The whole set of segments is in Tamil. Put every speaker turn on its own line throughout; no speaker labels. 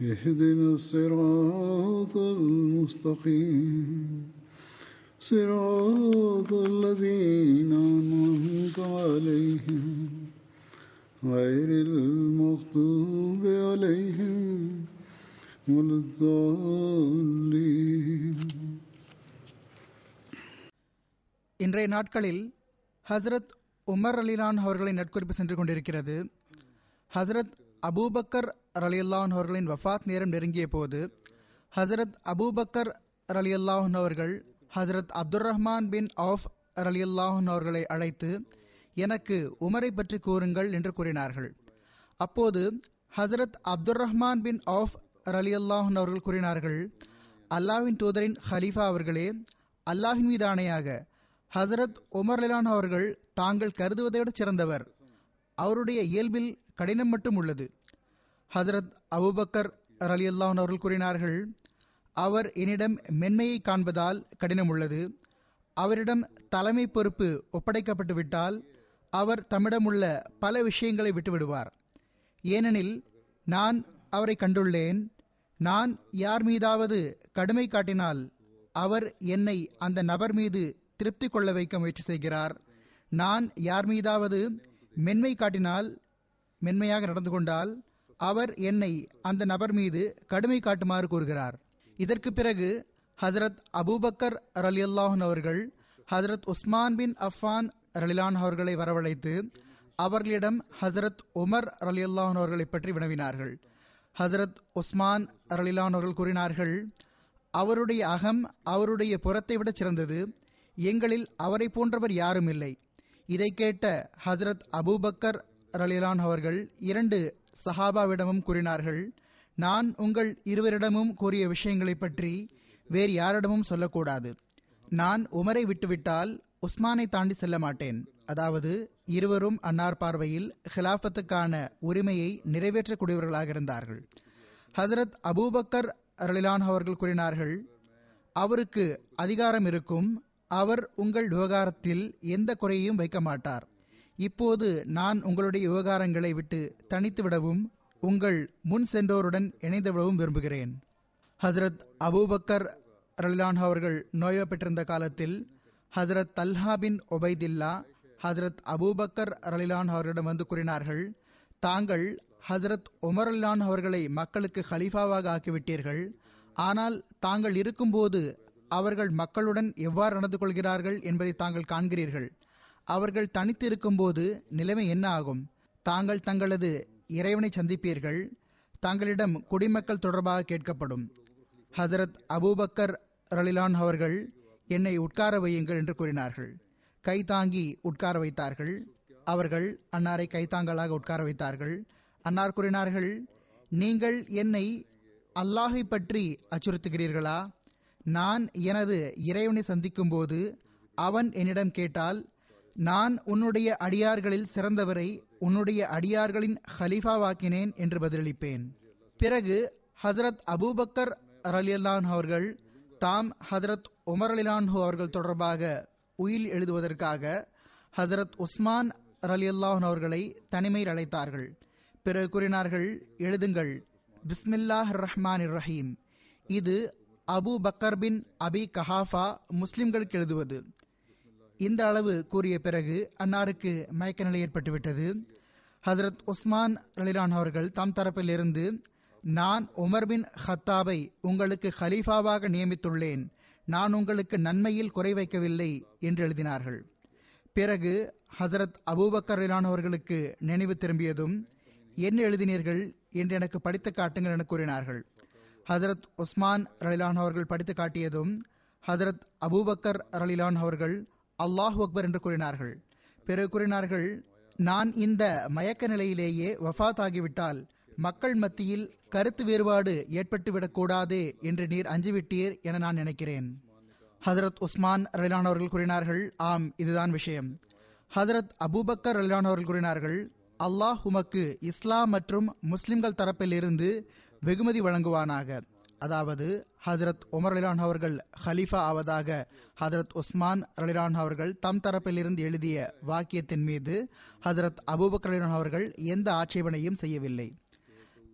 اهدنا الصراط المستقيم صراط الذين أنعمت عليهم غير المغضوب عليهم ولا الضالين
இன்றைய நாட்களில் ஹஸ்ரத் உமர் அலிலான் அவர்களின் நட்குறிப்பு சென்று கொண்டிருக்கிறது ஹஸ்ரத் அபூபக்கர் ரலியல்லாஹன் அவர்களின் வஃபாத் நேரம் நெருங்கிய போது ஹசரத் அபூபக்கர் ரலியல்லாஹன் அவர்கள் Hazrat Abdul Rahman bin Auf ரலியல்லாஹன் அவர்களை அழைத்து எனக்கு உமரை பற்றி கூறுங்கள் என்று கூறினார்கள். அப்போது Hazrat Abdul Rahman bin Auf ரலியல்லாஹன் அவர்கள் கூறினார்கள் அல்லாஹ்வின் தூதரின் ஹலீஃபா அவர்களே அல்லாஹின் மீது ஆணையாக ஹசரத் உமர் அலிலான் அவர்கள் தாங்கள் கருதுவதை விட சிறந்தவர். அவருடைய இயல்பில் கடினம் மட்டும் உள்ளது. ஹசரத் அபுபக்கர் அலி அல்லான் அவர்கள் கூறினார்கள் அவர் என்னிடம் மென்மையை காண்பதால் கடினம் உள்ளது. அவரிடம் தலைமை பொறுப்பு ஒப்படைக்கப்பட்டு விட்டால் அவர் தம்மிடம் உள்ள பல விஷயங்களை விட்டுவிடுவார் ஏனெனில் நான் அவரை கண்டுள்ளேன். நான் யார் மீதாவது கடுமை காட்டினால் அவர் என்னை அந்த நபர் மீது திருப்தி கொள்ள வைக்க முயற்சி செய்கிறார். நான் யார் மீதாவது மென்மை காட்டினால் மென்மையாக நடந்து கொண்டால் அவர் என்னை அந்த நபர் மீது கடுமை காட்டுமாறு கூறுகிறார். இதற்கு பிறகு ஹசரத் அபூபக்கர் ரலியல்லாஹன் அவர்கள் ஹசரத் உஸ்மான் பின் அஃபான் ரலிலான் அவர்களை வரவழைத்து அவர்களிடம் ஹசரத் உமர் ரலியல்லாஹன் அவர்களை பற்றி வினவினார்கள். ஹசரத் உஸ்மான் ரலிலான் அவர்கள் கூறினார்கள் அவருடைய அகம் அவருடைய புறத்தை விட சிறந்தது. எங்களில் அவரை போன்றவர் யாரும் இல்லை. இதை கேட்ட ஹசரத் அபூபக்கர் ரலிலான் அவர்கள் இரண்டு சஹாபாவிடமும் கூறினார்கள் நான் உங்கள் இருவரிடமும் கூறிய விஷயங்களை பற்றி வேறு யாரிடமும் சொல்லக்கூடாது. நான் உமரை விட்டுவிட்டால் உஸ்மானை தாண்டி செல்ல மாட்டேன். அதாவது இருவரும் அன்னார் பார்வையில் ஹிலாஃபத்துக்கான உரிமையை நிறைவேற்றக்கூடியவர்களாக இருந்தார்கள். ஹசரத் அபூபக்கர் ரலிலான் அவர்கள் கூறினார்கள் அவருக்கு அதிகாரம் இருக்கும். அவர் உங்கள் விவகாரத்தில் எந்த குறையையும் வைக்க மாட்டார். இப்போது நான் உங்களுடைய விவகாரங்களை விட்டு தனித்து விடவும் உங்கள் முன் சென்றோருடன் இணைந்து விடவும் விரும்புகிறேன். ஹசரத் அபூபக்கர் ரலிலான் அவர்கள் பெற்றிருந்த காலத்தில் ஹசரத் தல்ஹா பின் ஒபைதில்லா ஹசரத் அபூபக்கர் ரலிலான் அவர்களிடம் வந்து கூறினார்கள் தாங்கள் ஹசரத் உமர் அலிலான் அவர்களை மக்களுக்கு ஹலீஃபாவாக ஆக்கிவிட்டீர்கள். ஆனால் தாங்கள் இருக்கும்போது அவர்கள் மக்களுடன் எவ்வாறு நடந்து கொள்கிறார்கள் என்பதை தாங்கள் காண்கிறீர்கள். அவர்கள் தனித்து இருக்கும்போது நிலைமை என்ன ஆகும்? தாங்கள் தங்களது இறைவனை சந்திப்பீர்கள். தங்களிடம் குடிமக்கள் தொடர்பாக கேட்கப்படும். ஹசரத் அபூபக்கர் ரலிலான் அவர்கள் என்னை உட்கார வையுங்கள் என்று கூறினார்கள். கைதாங்கி உட்கார வைத்தார்கள். அவர்கள் அன்னாரை கைத்தாங்கலாக உட்கார வைத்தார்கள். அன்னார் கூறினார்கள் நீங்கள் என்னை அல்லாஹை பற்றி அச்சுறுத்துகிறீர்களா? நான் எனது இறைவனை சந்திக்கும் போது அவன் என்னிடம் கேட்டால் நான் உன்னுடைய அடியார்களில் சிறந்தவரை உன்னுடைய அடியார்களின் ஹலீஃபாவாக்கினேன் என்று பதிலளிப்பேன். பிறகு ஹசரத் அபூபக்கர் ரலியல்லான் அவர்கள் தாம் ஹசரத் உமர் அலிலான்ஹு அவர்கள் தொடர்பாக உயில் எழுதுவதற்காக ஹசரத் உஸ்மான் ரலியல்லாஹன் அவர்களை தனிமையில் அழைத்தார்கள். பிறகு கூறினார்கள் எழுதுங்கள் பிஸ்மில்லாஹ் ரஹ்மான் ரஹீம். இது அபு பக்கர் பின் அபி கஹாஃபா முஸ்லிம்களுக்கு எழுதுவது. இந்த அளவு கூறிய பிறகு அன்னாருக்கு மயக்க நிலை ஏற்பட்டுவிட்டது. ஹசரத் உஸ்மான் ரலிலான் அவர்கள் தாம் தரப்பில் இருந்து நான் உமர் பின் ஹத்தாபை உங்களுக்கு ஹலீஃபாவாக நியமித்துள்ளேன். நான் உங்களுக்கு நன்மையில் குறை வைக்கவில்லை என்று எழுதினார்கள். பிறகு ஹசரத் அபூபக்கர் அவர்களுக்கு நினைவு திரும்பியதும் என்ன எழுதினீர்கள்? என்று எனக்கு படித்து காட்டுங்கள் என கூறினார்கள். ஹசரத் உஸ்மான் ரலிலான் அவர்கள் படித்து காட்டியதும் ஹசரத் அபூபக்கர் ரலிலான் அவர்கள் அல்லாஹ் அக்பர் என்று கூறினார்கள். பிறகு கூறினார்கள் நான் இந்த மயக்க நிலையிலேயே வஃத் ஆகிவிட்டால் மக்கள் மத்தியில் கருத்து வேறுபாடு ஏற்பட்டுவிடக் கூடாது என்று நீர் அஞ்சிவிட்டீர் என நான் நினைக்கிறேன். ஹதரத் உஸ்மான் ரலிலான் அவர்கள் கூறினார்கள் ஆம் இதுதான் விஷயம். ஹதரத் அபூபக்கர் ரலிலான் அவர்கள் கூறினார்கள் அல்லாஹ் உமக்கு இஸ்லாம் மற்றும் முஸ்லிம்கள் தரப்பில் இருந்து வெகுமதி வழங்குவானாக. அதாவது ஹசரத் உமர் அலிலான் அவர்கள் ஹலீஃபா ஆவதாக ஹசரத் உஸ்மான் அலிலான் அவர்கள் தம் தரப்பிலிருந்து எழுதிய வாக்கியத்தின் மீது ஹசரத் அபூபக் அலிலான் அவர்கள் எந்த ஆட்சேபனையும் செய்யவில்லை.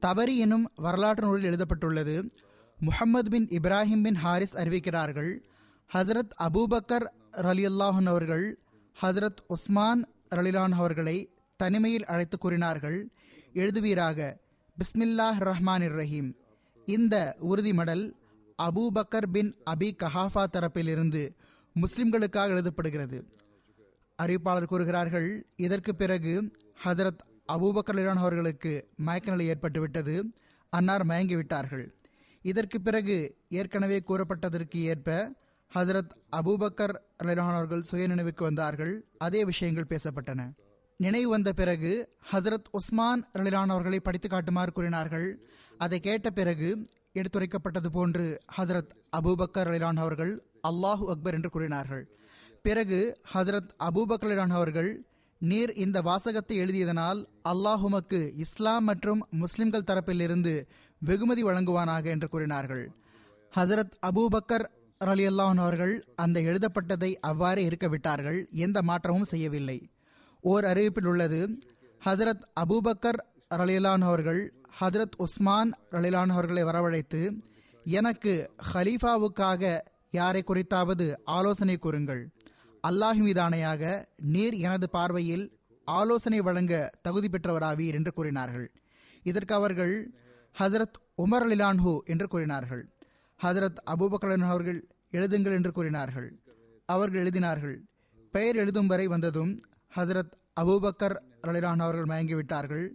தபரி எனும் வரலாற்று நூலில் எழுதப்பட்டுள்ளது Muhammad bin Ibrahim bin Harith அறிவிக்கிறார்கள் ஹசரத் அபூபக்கர் ரலியுல்லாஹன் அவர்கள் ஹசரத் உஸ்மான் ரலிலான் அவர்களை தனிமையில் அழைத்து கூறினார்கள் எழுதுவீராக பிஸ்மில்லாஹ் ரஹ்மான் ரஹீம். இந்த உறுதிமடல் அபூபக்கர் பின் அபி கஹாஃபா தரப்பிலிருந்து முஸ்லிம்களுக்காக எழுதப்படுகிறது. அறிவிப்பாளர் கூறுகிறார்கள் இதற்கு பிறகு ஹதரத் அபூபக்கர்லான் அவர்களுக்கு மயக்க நிலை ஏற்பட்டுவிட்டது அன்னார் மயங்கிவிட்டார்கள். இதற்கு பிறகு ஏற்கனவே கூறப்பட்டதற்கு ஏற்ப ஹசரத் அபூபக்கர் லிரான் அவர்கள் சுயநினைவுக்கு வந்தார்கள் அதே விஷயங்கள் பேசப்பட்டன. நினைவு வந்த பிறகு ஹசரத் உஸ்மான் ரலிலான் அவர்களை படித்து காட்டுமாறு கூறினார்கள் அதை கேட்ட பிறகு எடுத்துரைக்கப்பட்டது போன்று ஹசரத் அபூபக்கர் அலிலான் அவர்கள் அல்லாஹூ அக்பர் என்று கூறினார்கள். பிறகு ஹசரத் அபூபக்கர் அலிலான் அவர்கள் நீர் இந்த வாசகத்தை எழுதியதனால் அல்லாஹுமக்கு இஸ்லாம் மற்றும் முஸ்லிம்கள் தரப்பில் இருந்து வெகுமதி வழங்குவானாக என்று கூறினார்கள். ஹசரத் அபூபக்கர் அலி அல்லாஹன் அவர்கள் அந்த எழுதப்பட்டதை அவ்வாறே இருக்க விட்டார்கள் எந்த மாற்றமும் செய்யவில்லை. ஓர் அறிவிப்பில் உள்ளது ஹசரத் அபூபக்கர் ரலிலான் அவர்கள் ஹதரத் உஸ்மான் ரலிலான் அவர்களை வரவழைத்து எனக்கு ஹலீஃபாவுக்காக யாரை குறித்தாவது ஆலோசனை கூறுங்கள். அல்லாஹ் மீதானையாக நீர் எனது பார்வையில் ஆலோசனை வழங்க தகுதி பெற்றவராவீர் என்று கூறினார்கள். இதற்கு அவர்கள் ஹசரத் உமர் அலிலான்ஹு என்று கூறினார்கள். ஹசரத் அபூபக்கலன் அவர்கள் எழுதுங்கள் என்று கூறினார்கள். அவர்கள் எழுதினார்கள். பெயர் எழுதும் வரை வந்ததும் ஹசரத் அபூபக்கர் அலிலான் அவர்கள் மயங்கிவிட்டார்கள்.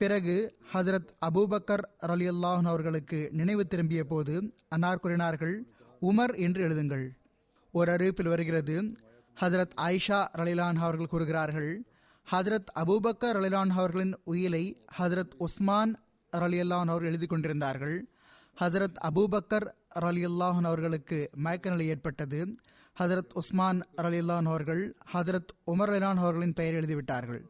பிறகு ஹசரத் அபூபக்கர் ரலி அல்லாஹன் அவர்களுக்கு நினைவு திரும்பிய போது அன்னார் கூறினார்கள் உமர் என்று எழுதுங்கள். ஒரு அறிவிப்பில் வருகிறது ஹசரத் ஆயிஷா ரலிலான் அவர்கள் கூறுகிறார்கள் ஹசரத் அபூபக்கர் ரலிலான் அவர்களின் உயிலை ஹசரத் உஸ்மான் ரலி அல்லாஹன் அவர்கள் எழுதி கொண்டிருந்தார்கள். ஹசரத் அபூபக்கர் ரலி அல்லாஹன் அவர்களுக்கு மயக்க நிலை ஏற்பட்டது. ஹசரத் உஸ்மான் ரலிலான் அவர்கள் ஹசரத் உமர் அலிலான் அவர்களின் பெயர் எழுதிவிட்டார்கள்.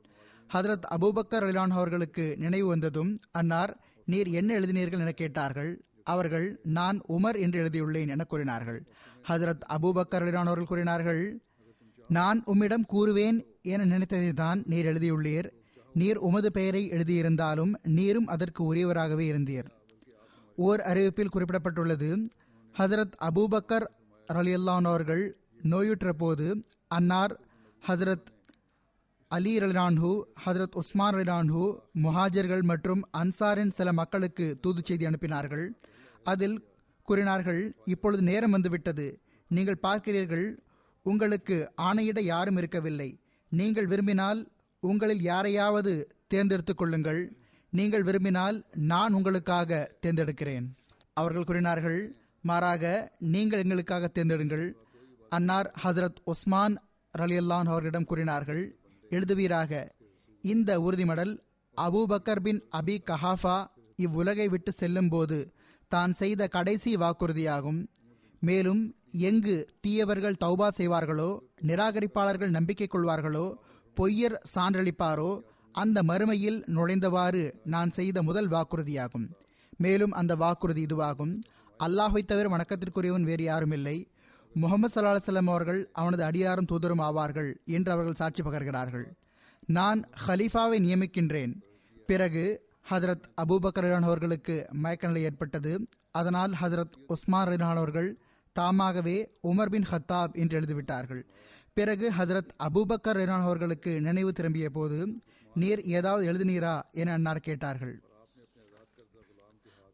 ஹதரத் அபூபக்கர் அலிலான் அவர்களுக்கு நினைவு வந்ததும் அன்னார் நீர் என்ன எழுதினீர்கள் என கேட்டார்கள். அவர்கள் நான் உமர் என்று எழுதியுள்ளேன் என கூறினார்கள். ஹசரத் அபூபக்கர் அலிலான் அவர்கள் கூறினார்கள் நான் உம்மிடம் கூறுவேன் என நினைத்ததை தான் நீர் எழுதியுள்ளீர். நீர் உமது பெயரை எழுதியிருந்தாலும் நீரும் அதற்கு உரியவராகவே இருந்தீர். ஓர் அறிவிப்பில் குறிப்பிடப்பட்டுள்ளது ஹசரத் அபூபக்கர் அலியல்லான் அவர்கள் நோயுற்ற போது அன்னார் ஹசரத் அலி ரலிலான்ஹு ஹதரத் உஸ்மான் ரலிலான்ஹு முஹாஜர்கள் மற்றும் அன்சாரின் சில மக்களுக்கு தூது செய்தி அனுப்பினார்கள். அதில் கூறினார்கள் இப்பொழுது நேரம் வந்துவிட்டது. நீங்கள் பார்க்கிறீர்கள் உங்களுக்கு ஆணையிட யாரும் இருக்கவில்லை. நீங்கள் விரும்பினால் உங்களில் யாரையாவது தேர்ந்தெடுத்துக் கொள்ளுங்கள். நீங்கள் விரும்பினால் நான் உங்களுக்காக தேர்ந்தெடுக்கிறேன். அவர்கள் கூறினார்கள் மாறாக நீங்கள் எங்களுக்காக தேர்ந்தெடுங்கள். அன்னார் ஹசரத் உஸ்மான் ரலியல்லான் அவர்களிடம் கூறினார்கள் எழுதுவீராக. இந்த உறுதிமடல் அபூபக்கர் பின் அபி கஹாஃபா இவ்வுலகை விட்டு செல்லும் போது தான் செய்த கடைசி வாக்குறுதியாகும். மேலும் எங்கு தீயவர்கள் தௌபா செய்வார்களோ நிராகரிப்பாளர்கள் நம்பிக்கை கொள்வார்களோ பொய்யர் சான்றளிப்பாரோ அந்த மறுமையில் நுழைந்தவாறு நான் செய்த முதல் வாக்குறுதியாகும். மேலும் அந்த வாக்குறுதி இதுவாகும். அல்லாஹை தவிர வணக்கத்திற்குரியவன் வேறு யாரும் இல்லை முகமது சல்லா செல்லம் அவர்கள் அவனது அடியாரும் தூதரும் ஆவார்கள் என்று அவர்கள் சாட்சி பகர்கிறார்கள். நான் ஹலீஃபாவை நியமிக்கின்றேன். பிறகு ஹசரத் அபூபக்கர் அவர்களுக்கு மயக்க நிலை ஏற்பட்டது. அதனால் ஹசரத் உஸ்மான் ரஹான் அவர்கள் தாமாகவே உமர் பின் ஹத்தாப் என்று எழுதிவிட்டார்கள். பிறகு ஹசரத் அபூபக்கர் ரஹான் அவர்களுக்கு நினைவு திரும்பிய போது நீர் ஏதாவது எழுதினீரா? என அன்னார் கேட்டார்கள்.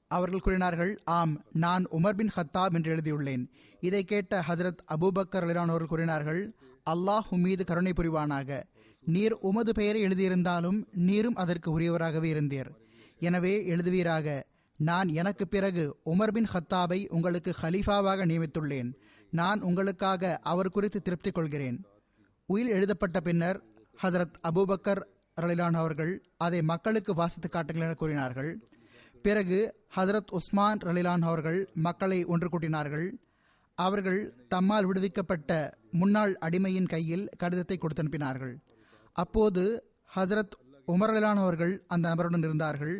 அவர்கள் கூறினார்கள் ஆம் நான் உமர் பின் ஹத்தாப் என்று எழுதியுள்ளேன். இதை கேட்ட ஹஜரத் அபூபக்கர் அலிரானோர்கள் கூறினார்கள் அல்லாஹ் மீது கருணை புரிவானாக. நீர் உமது பெயரை எழுதியிருந்தாலும் நீரும் அதற்கு உரியவராகவே இருந்தீர். எனவே எழுதுவீராக நான் எனக்கு பிறகு உமர் பின் ஹத்தாபை உங்களுக்கு ஹலீஃபாவாக நியமித்துள்ளேன். நான் உங்களுக்காக அவர் குறித்து திருப்தி கொள்கிறேன். உயில் எழுதப்பட்ட பின்னர் ஹசரத் அபூபக்கர் ரலிலான் அவர்கள் அதை மக்களுக்கு வாசித்து காட்டுங்கள் என கூறினார்கள். பிறகு ஹசரத் உஸ்மான் ரலிலான் அவர்கள் மக்களை ஒன்று கூட்டினார்கள். அவர்கள் தம்மால் விடுவிக்கப்பட்ட முன்னாள் அடிமையின் கையில் கடிதத்தை கொடுத்து அனுப்பினார்கள் அப்போது ஹசரத் உமர் அலிலான் அவர்கள் அந்த நபருடன் இருந்தார்கள்.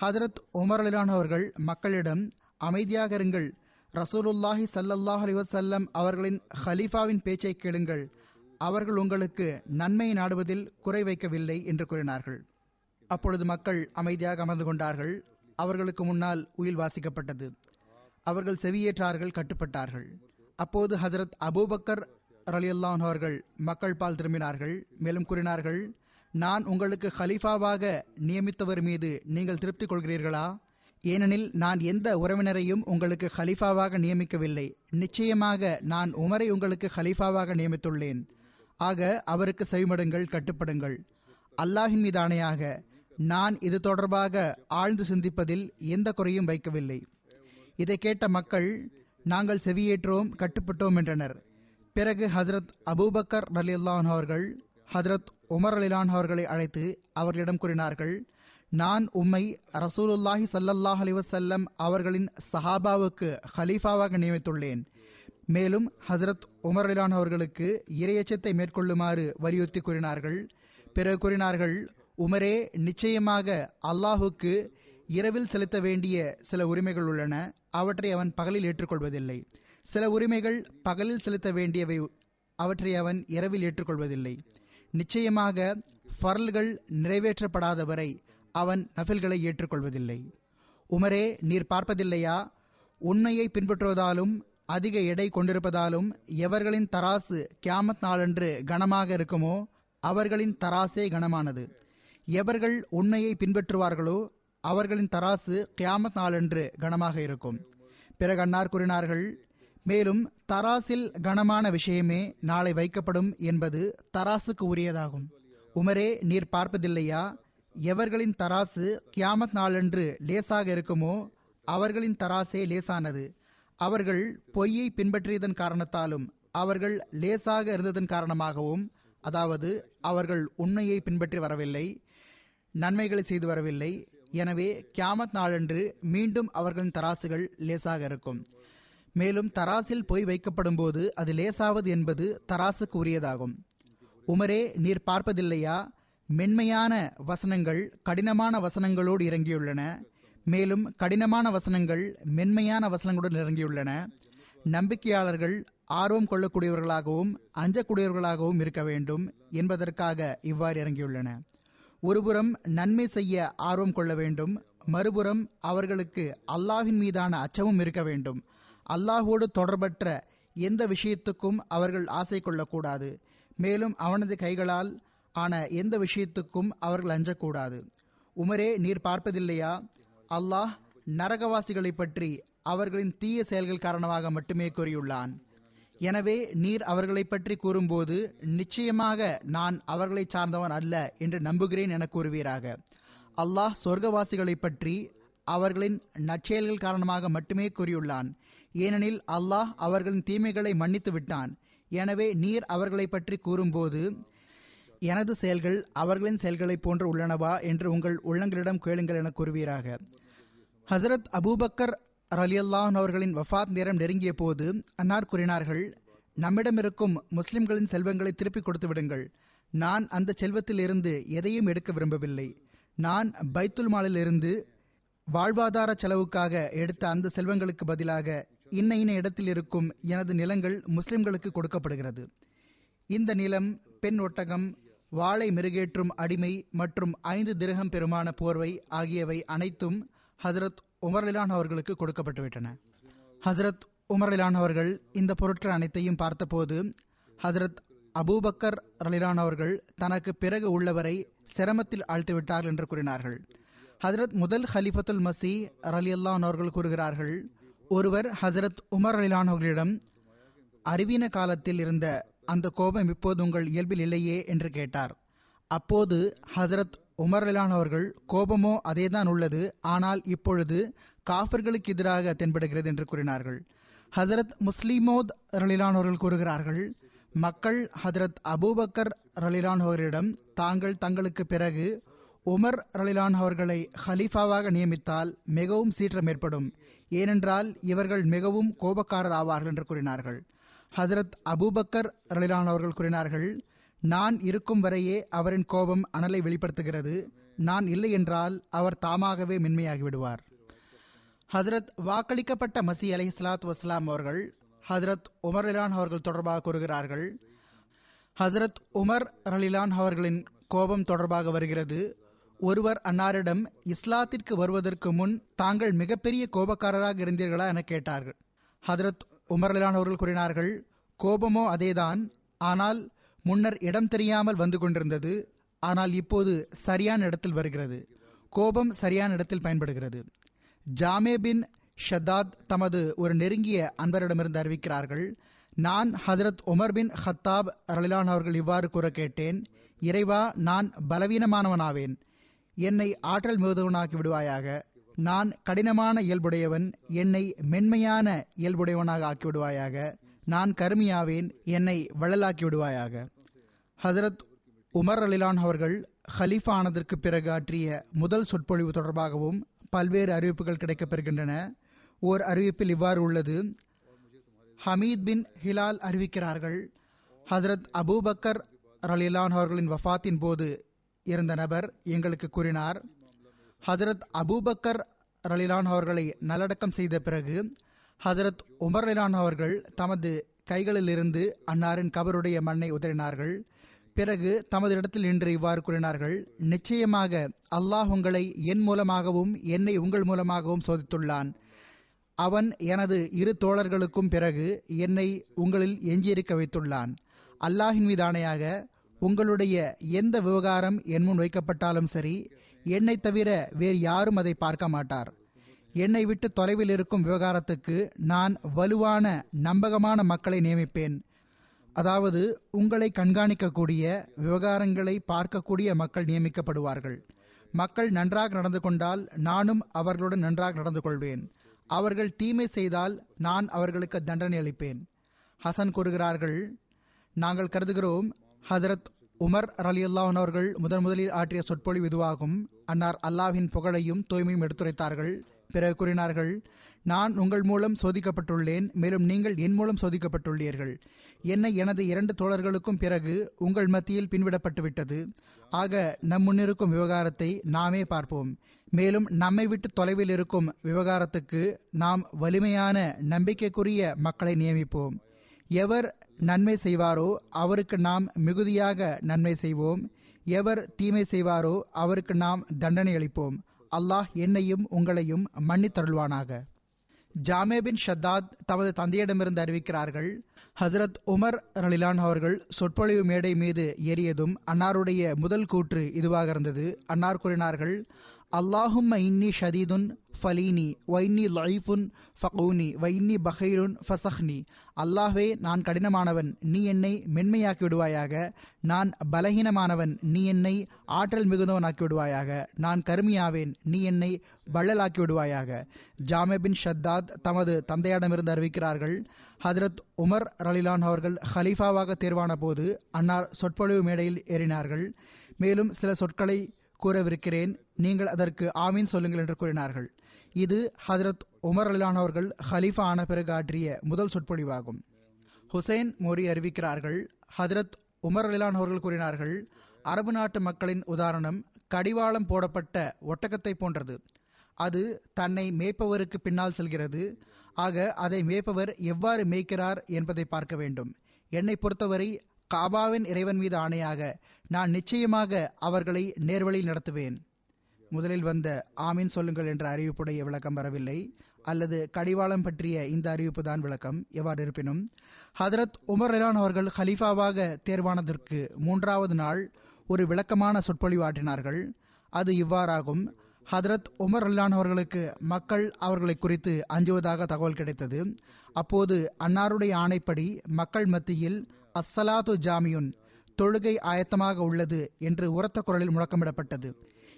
ஹசரத் உமர் அலிலான் அவர்கள் மக்களிடம் அமைதியாக இருங்கள். ரசூலுல்லாஹி சல்லல்லாஹ் அலிவசல்லம் அவர்களின் ஹலீஃபாவின் பேச்சை கேளுங்கள். அவர்கள் உங்களுக்கு நன்மை நாடுவதில் குறை வைக்கவில்லை என்று கூறினார்கள். அப்பொழுது மக்கள் அமைதியாக அமர்ந்து கொண்டார்கள். அவர்களுக்கு முன்னால் உயில் வாசிக்கப்பட்டது அவர்கள் செவியேற்றார்கள் கட்டுப்பட்டார்கள். அப்போது ஹசரத் அபூபக்கர் ரலியல்லான் அவர்கள் மக்கள் பால் திரும்பினார்கள் மேலும் கூறினார்கள் நான் உங்களுக்கு ஹலீஃபாவாக நியமித்தவர் மீது நீங்கள் திருப்தி கொள்கிறீர்களா? ஏனெனில் நான் எந்த உறவினரையும் உங்களுக்கு ஹலீஃபாவாக நியமிக்கவில்லை. நிச்சயமாக நான் உமரை உங்களுக்கு ஹலீஃபாவாக நியமித்துள்ளேன். ஆக அவருக்கு செவிமடுங்கள் கட்டுப்படுங்கள். அல்லாஹின் மீது ஆணையாக நான் இது தொடர்பாக ஆழ்ந்து சிந்திப்பதில் எந்த குறையும் வைக்கவில்லை. இதை கேட்ட மக்கள் நாங்கள் செவியேற்றோம் கட்டுப்பட்டோம் என்றனர். பிறகு ஹசரத் அபூபக்கர் அலிலான் அவர்கள் ஹசரத் உமர் அலிலான் அவர்களை அழைத்து அவர்களிடம் கூறினார்கள் நான் உம்மை ரசூலுல்லாஹி சல்லல்லாஹ் அலிவசல்லம் அவர்களின் சஹாபாவுக்கு ஹலீஃபாவாக நியமித்துள்ளேன். மேலும் ஹசரத் உமர் அலிலான் அவர்களுக்கு இரையச்சத்தை மேற்கொள்ளுமாறு வலியுறுத்தி கூறினார்கள். பிறகு கூறினார்கள் உமரே நிச்சயமாக அல்லாஹுக்கு இரவில் செலுத்த வேண்டிய சில உரிமைகள் உள்ளன. அவற்றை அவன் பகலில் ஏற்றுக்கொள்வதில்லை. சில உரிமைகள் பகலில் செலுத்த வேண்டியவை அவற்றை அவன் இரவில் ஏற்றுக்கொள்வதில்லை. நிச்சயமாக ஃபர்ல்கள் நிறைவேற்றப்படாதவரை அவன் நஃபில்களை ஏற்றுக்கொள்வதில்லை. உமரே நீர் பார்ப்பதில்லையா? உண்மையை பின்பற்றுவதாலும் அதிக எடை கொண்டிருப்பதாலும் எவர்களின் தராசு கியாமத் நாளன்று கனமாக இருக்குமோ அவர்களின் தராசே கனமானது. எவர்கள் உண்மையை பின்பற்றுவார்களோ அவர்களின் தராசு கியாமத் நாளன்று கனமாக இருக்கும். பிறகு அன்னார் கூறினார்கள் மேலும் தராசில் கனமான விஷயமே நாளை வைக்கப்படும் என்பது தராசுக்கு உரியதாகும். உமரே நீர் பார்ப்பதில்லையா? எவர்களின் தராசு கியாமத் நாளன்று லேசாக இருக்குமோ அவர்களின் தராசே லேசானது. அவர்கள் பொய்யை பின்பற்றியதன் காரணத்தாலும் அவர்கள் லேசாக இருந்ததன் காரணமாகவும் அதாவது அவர்கள் உண்மையை பின்பற்றி வரவில்லை நன்மைகளை செய்து வரவில்லை. எனவே கியாமத் நாளன்று மீண்டும் அவர்களின் தராசுகள் லேசாக இருக்கும். மேலும் தராசில் போய் வைக்கப்படும் போது அது லேசாவது என்பது தராசுக்கு உரியதாகும். உமரே நீர் பார்ப்பதில்லையா? மென்மையான வசனங்கள் கடினமான வசனங்களோடு இறங்கியுள்ளன. மேலும் கடினமான வசனங்கள் மென்மையான வசனங்களுடன் இறங்கியுள்ளன. நம்பிக்கையாளர்கள் ஆர்வம் கொள்ளக்கூடியவர்களாகவும் அஞ்சக்கூடியவர்களாகவும் இருக்க வேண்டும் என்பதற்காக இவ்வாறு இறங்கியுள்ளன. ஒருபுறம் நன்மை செய்ய ஆர்வம் கொள்ள வேண்டும் மறுபுறம் அவர்களுக்கு அல்லாஹின் மீதான அச்சமும் இருக்க வேண்டும். அல்லாஹோடு தொடர்பற்ற எந்த விஷயத்துக்கும் அவர்கள் ஆசை கொள்ளக்கூடாது. மேலும் அவனது கைகளால் ஆன எந்த விஷயத்துக்கும் அவர்கள் அஞ்சக்கூடாது. உமரே நீர் பார்ப்பதில்லையா? அல்லாஹ் நரகவாசிகளை பற்றி அவர்களின் தீய செயல்கள் காரணமாக மட்டுமே கூறியுள்ளான். எனவே நீர் அவர்களை பற்றி கூறும்போது நிச்சயமாக நான் அவர்களை சார்ந்தவன் அல்ல என்று நம்புகிறேன் என கூறுவீராக. அல்லாஹ் சொர்க்கவாசிகளை பற்றி அவர்களின் நற்செயல்கள் காரணமாக மட்டுமே கூறியுள்ளான். ஏனெனில் அல்லாஹ் அவர்களின் தீமைகளை மன்னித்து விட்டான். எனவே நீர் அவர்களை பற்றி கூறும்போது எனது செயல்கள் அவர்களின் செயல்களைப் போன்று உள்ளனவா? என்று உங்கள் உள்ளங்களிடம் கேளுங்கள் என கூறுவீராக. ஹசரத் அபூபக்கர் ரலியல்லான் அவர்களின் வஃபாத் நேரம் நெருங்கிய போது அன்னார் கூறினார்கள் நம்மிடமிருக்கும் முஸ்லிம்களின் செல்வங்களை திருப்பிக் கொடுத்து விடுங்கள். நான் அந்த செல்வத்தில் இருந்து எதையும் எடுக்க விரும்பவில்லை. நான் பைத்துல் மாலிலிருந்து வாழ்வாதார செலவுக்காக எடுத்த அந்த செல்வங்களுக்கு பதிலாக இன்ன இன்ன இடத்தில் இருக்கும் எனது நிலங்கள் முஸ்லிம்களுக்கு கொடுக்கப்படுகிறது. இந்த நிலம் பெண் ஒட்டகம் வாளை மெருகேற்றும் அடிமை மற்றும் ஐந்து திரகம் பெருமான போர்வை ஆகியவை அனைத்தும் ஹசரத் உமர்லிலான் அவர்களுக்கு கொடுக்கப்பட்டுவிட்டன ஹசரத் உமர்லிலான் அவர்கள் இந்த பொருட்கள் அனைத்தையும் பார்த்தபோது ஹசரத் அபூபக்கர் ரலிலான் அவர்கள் தனக்கு பிறகு உள்ளவரை சிரமத்தில் ஆழ்த்திவிட்டார்கள் என்று கூறினார்கள். ஹசரத் முதல் ஹலிஃபத்துல் மசி ரலியல்லான் அவர்கள் கூறுகிறார்கள் ஒருவர் ஹசரத் உமர் அலிலான் அவர்களிடம் அறிவீன காலத்தில் இருந்த அந்த கோபம் இப்போது உங்கள் இயல்பில் இல்லையே என்று கேட்டார். அப்போது ஹசரத் உமர் அவர்கள் கோபமோ அதேதான் உள்ளது. ஆனால் இப்பொழுது காஃபர்களுக்கு எதிராக தென்படுகிறது என்று கூறினார்கள். ஹசரத் முஸ்லிமோத் ரலிலானோர்கள் கூறுகிறார்கள் மக்கள் ஹதரத் அபூபக்கர் ரலிலான் அவர்களிடம் தாங்கள் தங்களுக்கு பிறகு உமர் ரலிலான் அவர்களை ஹலீஃபாவாக நியமித்தால் மிகவும் சீற்றம் ஏற்படும். ஏனென்றால் இவர்கள் மிகவும் கோபக்காரர் ஆவார்கள் என்று கூறினார்கள். ஹசரத் அபூபக்கர் ரலிலான் அவர்கள் கூறினார்கள் நான் இருக்கும் வரையே அவரின் கோபம் அனலை வெளிப்படுத்துகிறது. நான் இல்லை என்றால் அவர் தாமாகவே மென்மையாகி விடுவார் ஹசரத் வாக்களிக்கப்பட்ட மசி அலை சலாத் வஸ்லாம் அவர்கள் ஹசரத் உமர் அலிலான் அவர்கள் தொடர்பாக கூறுகிறார்கள். ஹசரத் உமர் ரலிலான் அவர்களின் கோபம் தொடர்பாக வருகிறது. ஒருவர் அன்னாரிடம் இஸ்லாத்திற்கு வருவதற்கு முன் தாங்கள் மிகப்பெரிய கோபக்காரராக இருந்தீர்களா என கேட்டார்கள். ஹதரத் உமர் அலிலான் அவர்கள் கூறினார்கள் கோபமோ அதேதான். ஆனால் முன்னர் இடம் தெரியாமல் வந்து கொண்டிருந்தது. ஆனால் இப்போது சரியான இடத்தில் வருகிறது. கோபம் சரியான இடத்தில் பயன்படுகிறது. ஜாமே பின் ஷத்தாத் தமது ஒரு நெருங்கிய அன்பரிடமிருந்து அறிவிக்கிறார்கள் நான் ஹதரத் உமர் பின் ஹத்தாப் ரலிலான் அவர்கள் இவ்வாறு கூற கேட்டேன் இறைவா நான் பலவீனமானவனாவேன். என்னை ஆற்றல் மிகுதவனாக்கி விடுவாயாக. நான் கடினமான இயல்புடையவன். என்னை மென்மையான இயல்புடையவனாக ஆக்கி விடுவாயாக. நான் கருமியாவேன். என்னை வள்ளலாக்கி விடுவாயாக. ஹசரத் உமர் அலிலான் அவர்கள் ஹலீஃபா ஆனதற்கு பிறகு ஆற்றிய முதல் சொற்பொழிவு தொடர்பாகவும் பல்வேறு அறிவிப்புகள் கிடைக்கப்பெறுகின்றன. ஓர் அறிவிப்பில் இவ்வாறு உள்ளது. ஹமீத் பின் ஹிலால் அறிவிக்கிறார்கள் ஹசரத் அபூபக்கர் ரலிலான் அவர்களின் வஃபாத்தின் போது இருந்த நபர் எங்களுக்கு கூறினார் ஹசரத் அபூபக்கர் ரலிலான் அவர்களை நல்லடக்கம் செய்த பிறகு ஹசரத் உமர் ரலிலான் அவர்கள் தமது கைகளிலிருந்து அன்னாரின் கபருடைய மண்ணை உதறினார்கள். பிறகு தமது இடத்தில் நின்று இவ்வாறு கூறினார்கள் நிச்சயமாக அல்லாஹ் உங்களை என் மூலமாகவும் என்னை உங்கள் மூலமாகவும் சோதித்துள்ளான். அவன் எனது இரு தோழர்களுக்கும் பிறகு என்னை உங்களில் எஞ்சியிருக்க வைத்துள்ளான். அல்லாஹின் மீதானையாக உங்களுடைய எந்த விவகாரம் என் முன் வைக்கப்பட்டாலும் சரி என்னை தவிர வேறு யாரும் அதை பார்க்க மாட்டார். என்னை விட்டு தொலைவில் இருக்கும் விவகாரத்துக்கு நான் வலுவான நம்பகமான மக்களை நியமிப்பேன். அதாவது உங்களை கண்காணிக்கக்கூடிய விவகாரங்களை பார்க்கக்கூடிய மக்கள் நியமிக்கப்படுவார்கள். மக்கள் நன்றாக நடந்து கொண்டால் நானும் அவர்களுடன் நன்றாக நடந்து கொள்வேன். அவர்கள் தீமை செய்தால் நான் அவர்களுக்கு தண்டனை அளிப்பேன். ஹசன் கூறுகிறார்கள் நாங்கள் கருதுகிறோம் ஹசரத் உமர் அலி அல்லாஹன் அவர்கள் முதன் முதலில் ஆற்றிய சொற்பொழிவு இதுவாகும். அன்னார் அல்லாஹின் புகழையும் தூய்மையும் எடுத்துரைத்தார்கள். பிறகு கூறினார்கள் நான் உங்கள் மூலம் சோதிக்கப்பட்டுள்ளேன் மேலும் நீங்கள் என் மூலம் சோதிக்கப்பட்டுள்ளீர்கள். என்னை எனது இரண்டு தோழர்களுக்கும் பிறகு உங்கள் மத்தியில் பின்விடப்பட்டுவிட்டது. ஆக நம் முன்னிருக்கும் விவகாரத்தை நாமே பார்ப்போம். மேலும் நம்மை விட்டு தொலைவில் இருக்கும் விவகாரத்துக்கு நாம் வலிமையான நம்பிக்கைக்குரிய மக்களை நியமிப்போம். எவர் நன்மை செய்வாரோ அவருக்கு நாம் மிகுதியாக நன்மை செய்வோம். எவர் தீமை செய்வாரோ அவருக்கு நாம் தண்டனை அளிப்போம். அல்லாஹ் என்னையும் உங்களையும் மன்னித்தருள்வானாக. ஜாமே பின் ஷத்தாத் தமது தந்தையிடமிருந்து அறிவிக்கிறார்கள் ஹசரத் உமர் ரலிலான் அவர்கள் சொற்பொழிவு மேடை மீது ஏறியதும் அன்னாருடைய முதல் கூற்று இதுவாக இருந்தது. அன்னார் கூறினார்கள் அல்லாஹும் இன்னி ஷதீதுன் ஃபலீனி வைன்னி லைஃபுன் ஃபகூனி வைன்னி பஹீருன் ஃபசஹ்னி அல்லாஹ்வே நான் கடினமானவன் நீ என்னை மென்மையாக்கி விடுவாயாக நான் பலகீனமானவன் நீ என்னை ஆற்றல் மிகுந்தவனாக்கி விடுவாயாக நான் கருமியாவேன் நீ என்னை வள்ளலாக்கி விடுவாயாக ஜாமே பின் ஷத்தாத் தமது தந்தையிடமிருந்து அறிவிக்கிறார்கள். ஹதரத் உமர் ரலிலான் அவர்கள் ஹலீஃபாவாக தேர்வான போது அன்னார் சொற்பொழிவு மேடையில் ஏறினார்கள். மேலும் சில சொற்களை கூறவிருக்கிறேன். நீங்கள் அதற்கு ஆமீன் சொல்லுங்கள் என்று கூறினார்கள். இது ஹதரத் உமர் அலிலான் அவர்கள் ஹலீஃபா ஆன பிறகு ஆற்றிய முதல் சொற்பொழிவாகும். ஹுசைன் மோரி அறிவிக்கிறார்கள் ஹதரத் உமர் அலிலான் அவர்கள் கூறினார்கள் அரபு நாட்டு மக்களின் உதாரணம் கடிவாளம் போடப்பட்ட ஒட்டகத்தை போன்றது. அது தன்னை மேய்ப்பவருக்கு பின்னால் செல்கிறது. ஆக அதை மேய்ப்பவர் எவ்வாறு மேய்க்கிறார் என்பதை பார்க்க வேண்டும். என்னை பொறுத்தவரை காபாவின் இறைவன் மீது ஆணையாக நான் நிச்சயமாக அவர்களை நேர்வழியில் நடத்துவேன். முதலில் வந்த ஆமீன் சொல்லுங்கள் என்ற அறிவிப்புடைய விளக்கம் வரவில்லை. அல்லது கடிவாளம் பற்றிய இந்த அறிவிப்பு தான் விளக்கம். எவ்வாறு இருப்பினும் ஹதரத் உமர் ரலான் அவர்கள் ஹலீஃபாவாக தேர்வானதற்கு மூன்றாவது நாள் ஒரு விளக்கமான சொற்பொழிவு ஆற்றினார்கள். அது இவ்வாறாகும். ஹதரத் உமர் அல்லான் அவர்களுக்கு மக்கள் அவர்களை குறித்து அஞ்சுவதாக தகவல் கிடைத்தது. அப்போது அன்னாருடைய ஆணைப்படி மக்கள் மத்தியில் அஸ்ஸலாது ஜாமியுன் தொழுகை ஆயத்தமாக உள்ளது என்று உரத்த குரலில் முழக்கமிடப்பட்டது.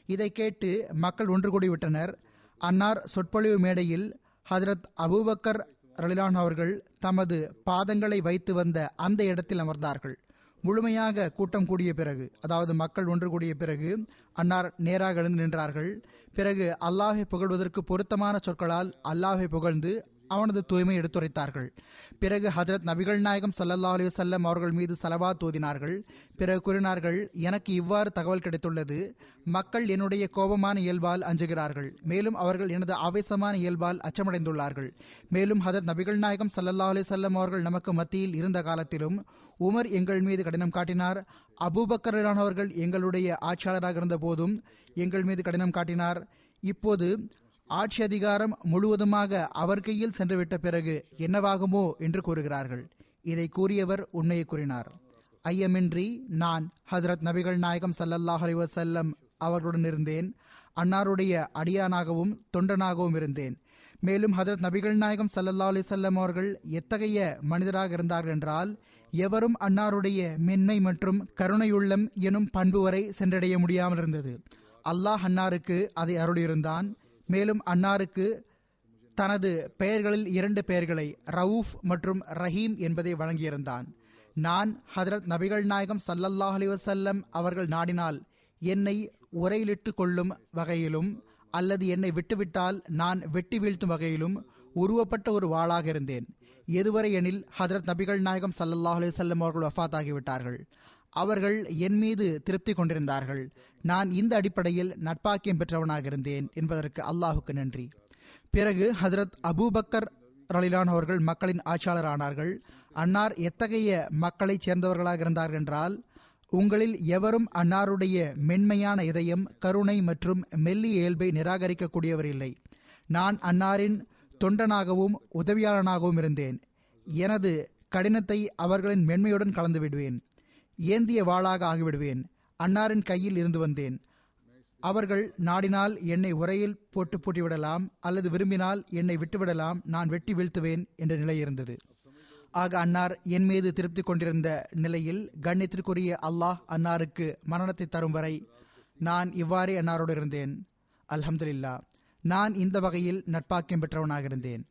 இதை கேட்டு மக்கள் ஒன்று கூடிவிட்டனர் அன்னார் சொற்பொழிவு மேடையில் ஹதரத் அபூபக்கர் ரலிலான் அவர்கள் தமது பாதங்களை வைத்து வந்த அந்த இடத்தில் அமர்ந்தார்கள். முழுமையாக கூட்டம் கூடிய பிறகு அதாவது மக்கள் ஒன்று கூடிய பிறகு அன்னார் நேராக எழுந்து நின்றார்கள். பிறகு அல்லாஹை புகழ்வதற்கு பொருத்தமான சொற்களால் அல்லாஹை புகழ்ந்து அவனது தூய்மை எடுத்துரைத்தார்கள். பிறகு ஹதரத் நபிகள் நாயகம் சல்லல்லா அலி வல்லம் அவர்கள் மீது சலவா தோதினார்கள். பிறகு கூறினார்கள் எனக்கு இவ்வாறு தகவல் கிடைத்துள்ளது. மக்கள் என்னுடைய கோபமான இயல்பால் அஞ்சுகிறார்கள். மேலும் அவர்கள் எனது ஆவேசமான இயல்பால் அச்சமடைந்துள்ளார்கள். மேலும் ஹதரத் நபிகள் நாயகம் சல்லல்லா அலி வல்லம் அவர்கள் நமக்கு மத்தியில் இருந்த காலத்திலும் உமர் எங்கள் மீது கடினம் காட்டினார். அபூபக்கரானவர்கள் எங்களுடைய ஆட்சியாளராக இருந்த போதும் எங்கள் மீது கடினம் காட்டினார். இப்போது ஆட்சி அதிகாரம் முழுவதுமாக அவர் கையில் சென்றுவிட்ட பிறகு என்னவாகுமோ என்று கூறுகிறார்கள். இதை கூறியவர் உண்மையை கூறினார். ஐயமின்றி நான் ஹசரத் நபிகள் நாயகம் சல்லல்லாஹ் அலிவசல்லம் அவர்களுடன் இருந்தேன். அன்னாருடைய அடியானாகவும் தொண்டனாகவும் இருந்தேன். மேலும் ஹதரத் நபிகள் நாயகம் சல்லல்லா அலிசல்லம் அவர்கள் எத்தகைய மனிதராக இருந்தார்கள் என்றால் எவரும் அன்னாருடைய மென்மை மற்றும் கருணையுள்ளம் எனும் பண்பு வரை சென்றடைய முடியாமல் இருந்தது. அல்லாஹ் அன்னாருக்கு அதை அருளியிருந்தான். மேலும் அன்னாருக்கு தனது பெயர்களில் இரண்டு பெயர்களை ரவுஃப் மற்றும் ரஹீம் என்பதை வழங்கியிருந்தான். நான் ஹதரத் நபிகள் நாயகம் சல்லல்லாஹ் அலிவசல்லம் அவர்கள் நாடினால் என்னை உரையிலிட்டு கொள்ளும் வகையிலும் அல்லது என்னை விட்டுவிட்டால் நான் வெட்டி வீழ்த்தும் வகையிலும் உருவப்பட்ட ஒரு வாளாக இருந்தேன். எதுவரை எனில் ஹதரத் நபிகள் நாயகம் சல்லல்லாஹ் அலிசல்லம் அவர்கள் வஃத் ஆகிவிட்டார்கள். அவர்கள் என் மீது திருப்தி கொண்டிருந்தார்கள். நான் இந்த அடிப்படையில் நட்பாக்கியம் பெற்றவனாக இருந்தேன் என்பதற்கு அல்லாஹுக்கு நன்றி. பிறகு ஹசரத் அபூபக்கர் ரலிலான் அவர்கள் மக்களின் ஆட்சியாளர் ஆனார்கள் அன்னார் எத்தகைய மக்களைச் சேர்ந்தவர்களாக இருந்தார்கள் என்றால் உங்களில் எவரும் அன்னாருடைய மென்மையான இதயம் கருணை மற்றும் மெல்லிய இயல்பை நிராகரிக்கக்கூடியவர் இல்லை. நான் அன்னாரின் தொண்டனாகவும் உதவியாளனாகவும் இருந்தேன். எனது கடினத்தை அவர்களின் மென்மையுடன் கலந்து விடுவேன் ஏந்திய வாளாக ஆகிவிடுவேன். அன்னாரின் கையில் இருந்து வந்தேன். அவர்கள் நாடினால் என்னை உரையில் போட்டு பூட்டிவிடலாம் அல்லது விரும்பினால் என்னை விட்டுவிடலாம் நான் வெட்டி வீழ்த்துவேன் என்ற நிலை இருந்தது. ஆக அன்னார் என் மீது திருப்தி கொண்டிருந்த நிலையில் கண்ணியத்திற்குரிய அல்லாஹ் அன்னாருக்கு மரணத்தை தரும் வரை நான் இவ்வாறே அன்னாரோடு இருந்தேன். அல்ஹம்துல்லா நான் இந்த வகையில் நட்பாக்கியம் பெற்றவனாக இருந்தேன்.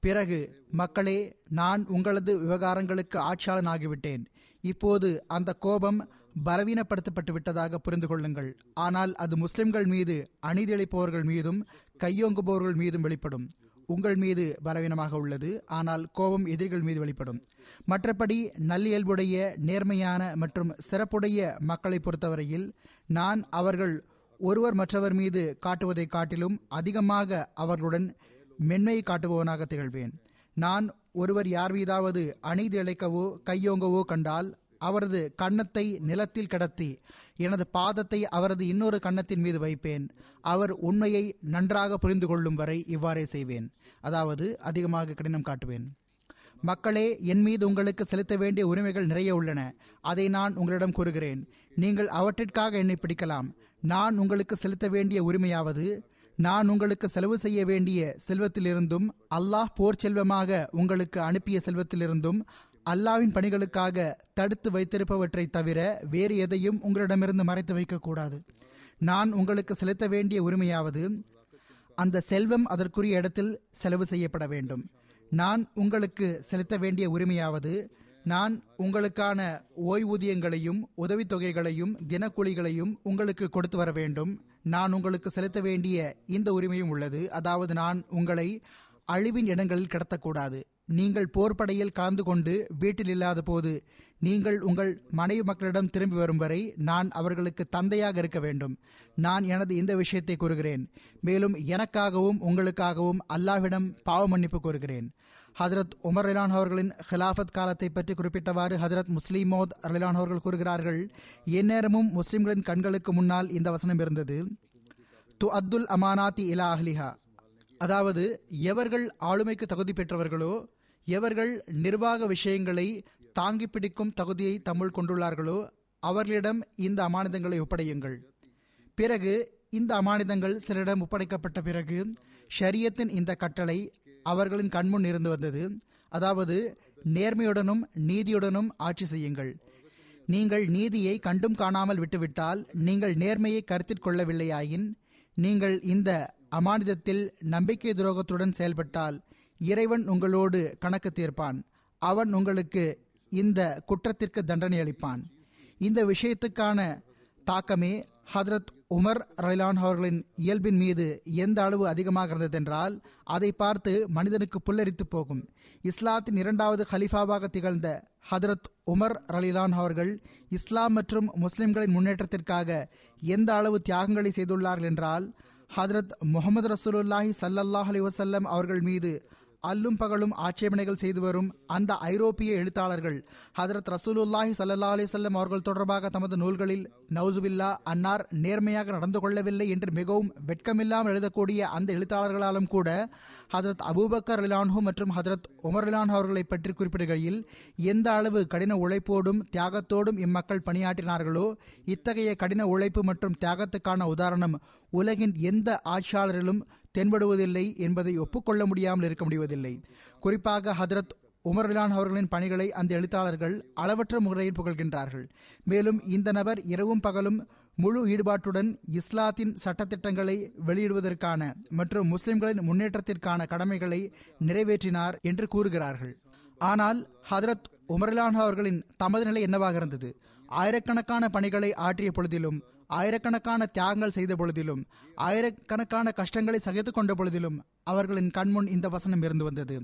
பிறகு மக்களே நான் உங்களது விவகாரங்களுக்கு ஆட்சியாளன் ஆகிவிட்டேன் இப்போது அந்த கோபம் பலவீனப்படுத்தப்பட்டு விட்டதாக புரிந்து கொள்ளுங்கள். ஆனால் அது முஸ்லிம்கள் மீது அநீதியளிப்பவர்கள் மீதும் கையோங்குபவர்கள் மீதும் வெளிப்படும். உங்கள் மீது பலவீனமாக உள்ளது ஆனால் கோபம் எதிரிகள் மீது வெளிப்படும். மற்றபடி நல்லியல்புடைய நேர்மையான மற்றும் சிறப்புடைய மக்களை பொறுத்தவரையில் நான் அவர்கள் ஒருவர் மற்றவர் மீது காட்டுவதை காட்டிலும் அதிகமாக அவர்களுடன் மென்மையை காட்டுபவனாக திகழ்வேன். நான் ஒருவர் யார் மீதாவது அநீதி இழைக்கவோ கையோங்கவோ கண்டால் அவரது கன்னத்தை நிலத்தில் கடத்தி எனது பாதத்தை அவரது இன்னொரு கன்னத்தின் மீது வைப்பேன். அவர் உண்மையை நன்றாக புரிந்து கொள்ளும் வரை இவ்வாறே செய்வேன். அதாவது அதிகமாக கடினம் காட்டுவேன். மக்களே என் மீது உங்களுக்கு செலுத்த வேண்டிய உரிமைகள் நிறைய உள்ளன. அதை நான் உங்களிடம் கூறுகிறேன். நீங்கள் அவற்றிற்காக என்னை பிடிக்கலாம். நான் உங்களுக்கு செலுத்த வேண்டிய உரிமையாவது நான் உங்களுக்கு செலவு செய்ய வேண்டிய செல்வத்திலிருந்தும் அல்லாஹ் போர் செல்வமாக உங்களுக்கு அனுப்பிய செல்வத்திலிருந்தும் அல்லாவின் பணிகளுக்காக தடுத்து வைத்திருப்பவற்றை தவிர வேறு எதையும் உங்களிடமிருந்து மறைத்து வைக்கக்கூடாது. நான் உங்களுக்கு செலுத்த வேண்டிய உரிமையாவது அந்த செல்வம் அதற்குரிய இடத்தில் செலவு செய்யப்பட வேண்டும். நான் உங்களுக்கு செலுத்த வேண்டிய உரிமையாவது நான் உங்களுக்கான ஓய்வூதியங்களையும் உதவித்தொகைகளையும் தினக்கூலிகளையும் உங்களுக்கு கொடுத்து வர வேண்டும். நான் உங்களுக்கு செலுத்த வேண்டிய இந்த உரிமையும் உள்ளது. அதாவது நான் உங்களை அழிவின் இடங்களில் கடத்தக்கூடாது. நீங்கள் போர்ப்படையில் கலந்து கொண்டு வீட்டில் இல்லாத போது நீங்கள் உங்கள் மனைவி மக்களிடம் திரும்பி வரும் வரை நான் அவர்களுக்கு தந்தையாக இருக்க வேண்டும். நான் எனது இந்த விஷயத்தை கூறுகிறேன். மேலும் எனக்காகவும் உங்களுக்காகவும் அல்லாஹ்விடம் பாவ மன்னிப்பு கூறுகிறேன் ஹதரத் உமர் ரிலான் அவர்களின் ஹிலாஃபத் காலத்தை பற்றி குறிப்பிட்டவாறு ஹதரத் முஸ்லிமோத் ரிலான் அவர்கள் கூறுகிறார்கள் எந்நேரமும் முஸ்லிம்களின் கண்களுக்கு முன்னால் இந்த வசனம் இருந்தது. து அப்துல் அமானாத்தி இலா அஹ்லிஹா. அதாவது எவர்கள் ஆளுமைக்கு தகுதி பெற்றவர்களோ எவர்கள் நிர்வாக விஷயங்களை தாங்கி பிடிக்கும் தகுதியை தமிழ் கொண்டுள்ளார்களோ அவர்களிடம் இந்த அமானதங்களை ஒப்படையுங்கள். பிறகு இந்த அமானிதங்கள் சிலரிடம் ஒப்படைக்கப்பட்ட பிறகு ஷரியத்தின் இந்த கட்டளை அவர்களின் கண்முன் இருந்து வந்தது. அதாவது நேர்மையுடனும் நீதியுடனும் ஆட்சி செய்யுங்கள். நீங்கள் நீதியை கண்டும் காணாமல் விட்டுவிட்டால் நீங்கள் நேர்மையை கருத்தில் கொள்ளவில்லையாயின் நீங்கள் இந்த அமானிதத்தில் நம்பிக்கை துரோகத்துடன் செயல்பட்டால் இறைவன் உங்களோடு கணக்கு தீர்ப்பான். அவன் உங்களுக்கு இந்த குற்றத்திற்கு தண்டனை அளிப்பான். இந்த விஷயத்துக்கான தாக்கமே ஹதரத் உமர் ரயிலான் அவர்களின் இயல்பின் மீது எந்த அளவு அதிகமாக இருந்ததென்றால் அதை பார்த்து மனிதனுக்கு புல்லரித்து போகும். இஸ்லாத்தின் இரண்டாவது ஹலிஃபாவாக திகழ்ந்த ஹதரத் உமர் ரலிலான் அவர்கள் இஸ்லாம் மற்றும் முஸ்லிம்களின் முன்னேற்றத்திற்காக எந்த அளவு தியாகங்களை செய்துள்ளார்கள் என்றால் ஹதரத் முகமது ரசூலுல்லாஹி சல்லல்லாஹ் அலி வசல்லம் அவர்கள் மீது அல்லும் பகலும் ஆட்சேபனைகள் செய்து வரும் அந்த ஐரோப்பிய எழுத்தாளர்கள் ஹதரத் ரசூலுல்லாஹி சல்லா அலிசல்லம் அவர்கள் தொடர்பாக தமது நூல்களில் நவுசுபில்லா அன்னார் நேர்மையாக நடந்து கொள்ளவில்லை என்று மிகவும் வெட்கமில்லாமல் எழுதக்கூடிய அந்த எழுத்தாளர்களாலும் கூட ஹதரத் அபூபக்கர் அலிலான்ஹூ மற்றும் ஹதரத் உமர் ரிலான் அவர்களை பற்றி குறிப்பிடுகையில் எந்த அளவு கடின உழைப்போடும் தியாகத்தோடும் இம்மக்கள் பணியாற்றினார்களோ இத்தகைய கடின உழைப்பு மற்றும் தியாகத்துக்கான உதாரணம் உலகின் எந்த ஆட்சியாளரிலும் தென்படுவதில்லை என்பதை ஒப்புக்கொள்ள முடியாமல் இருக்க முடிவதில்லை. குறிப்பாக ஹதரத் உமர்லான் அவர்களின் பணிகளை அந்த எழுத்தாளர்கள் அளவற்ற முறையில் புகழ்கின்றார்கள். மேலும் இந்த நபர் இரவும் பகலும் முழு ஈடுபாட்டுடன் இஸ்லாத்தின் சட்டத்திட்டங்களை வெளியிடுவதற்கான மற்றும் முஸ்லிம்களின் முன்னேற்றத்திற்கான கடமைகளை நிறைவேற்றினார் என்று கூறுகிறார்கள். ஆனால் ஹதரத் உமர்லான் அவர்களின் தமது நிலை என்னவாக இருந்தது? ஆயிரக்கணக்கான பணிகளை ஆற்றிய பொழுதிலும் ஆயிரக்கணக்கான தியாகங்கள் செய்த பொழுதிலும் ஆயிரக்கணக்கான கஷ்டங்களை சகித்துக் கொண்ட பொழுதிலும் அவர்களின் கண்முன் இந்த வசனம் இருந்து வந்தது.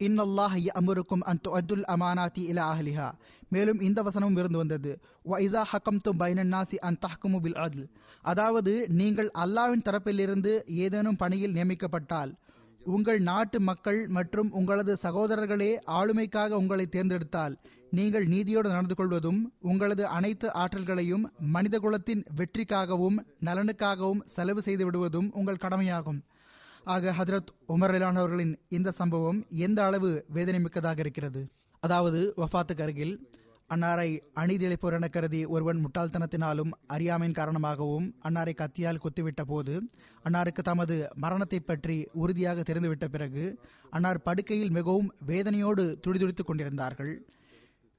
இன்னல்லாஹ் அமுருக்கும் அந்து அப்துல் அமானாத்தி இல அஹலிஹா. மேலும் இந்த வசனமும் இருந்து வந்தது. வைதா ஹக்கம் து பைனன்னாசி அன் தஹ்குமு பில் அத்ல் அதாவது நீங்கள் அல்லாவின் தரப்பிலிருந்து ஏதேனும் பணியில் நியமிக்கப்பட்டால் உங்கள் நாட்டு மக்கள் மற்றும் உங்களது சகோதரர்களே ஆளுமைக்காக உங்களை தேர்ந்தெடுத்தால் நீங்கள் நீதியோடு நடந்து கொள்வதும் உங்களது அனைத்து ஆற்றல்களையும் மனித குலத்தின் வெற்றிக்காகவும் நலனுக்காகவும் செலவு செய்து விடுவதும் உங்கள் கடமையாகும். ஆக ஹதரத் உமர் அவர்களின் இந்த சம்பவம் எந்த அளவு வேதனை மிக்கதாக இருக்கிறது? அதாவது வஃத்துக்கு அருகில் அன்னாரை அநீதியளிப்போர் என கருதி ஒருவன் முட்டாள்தனத்தினாலும் அறியாமையின் காரணமாகவும் அன்னாரை கத்தியால் குத்திவிட்ட போது அன்னாருக்கு தமது மரணத்தை பற்றி உறுதியாக தெரிந்துவிட்ட பிறகு அன்னார் படுக்கையில் மிகவும் வேதனையோடு துடிதுடித்துக் கொண்டிருந்தார்கள்.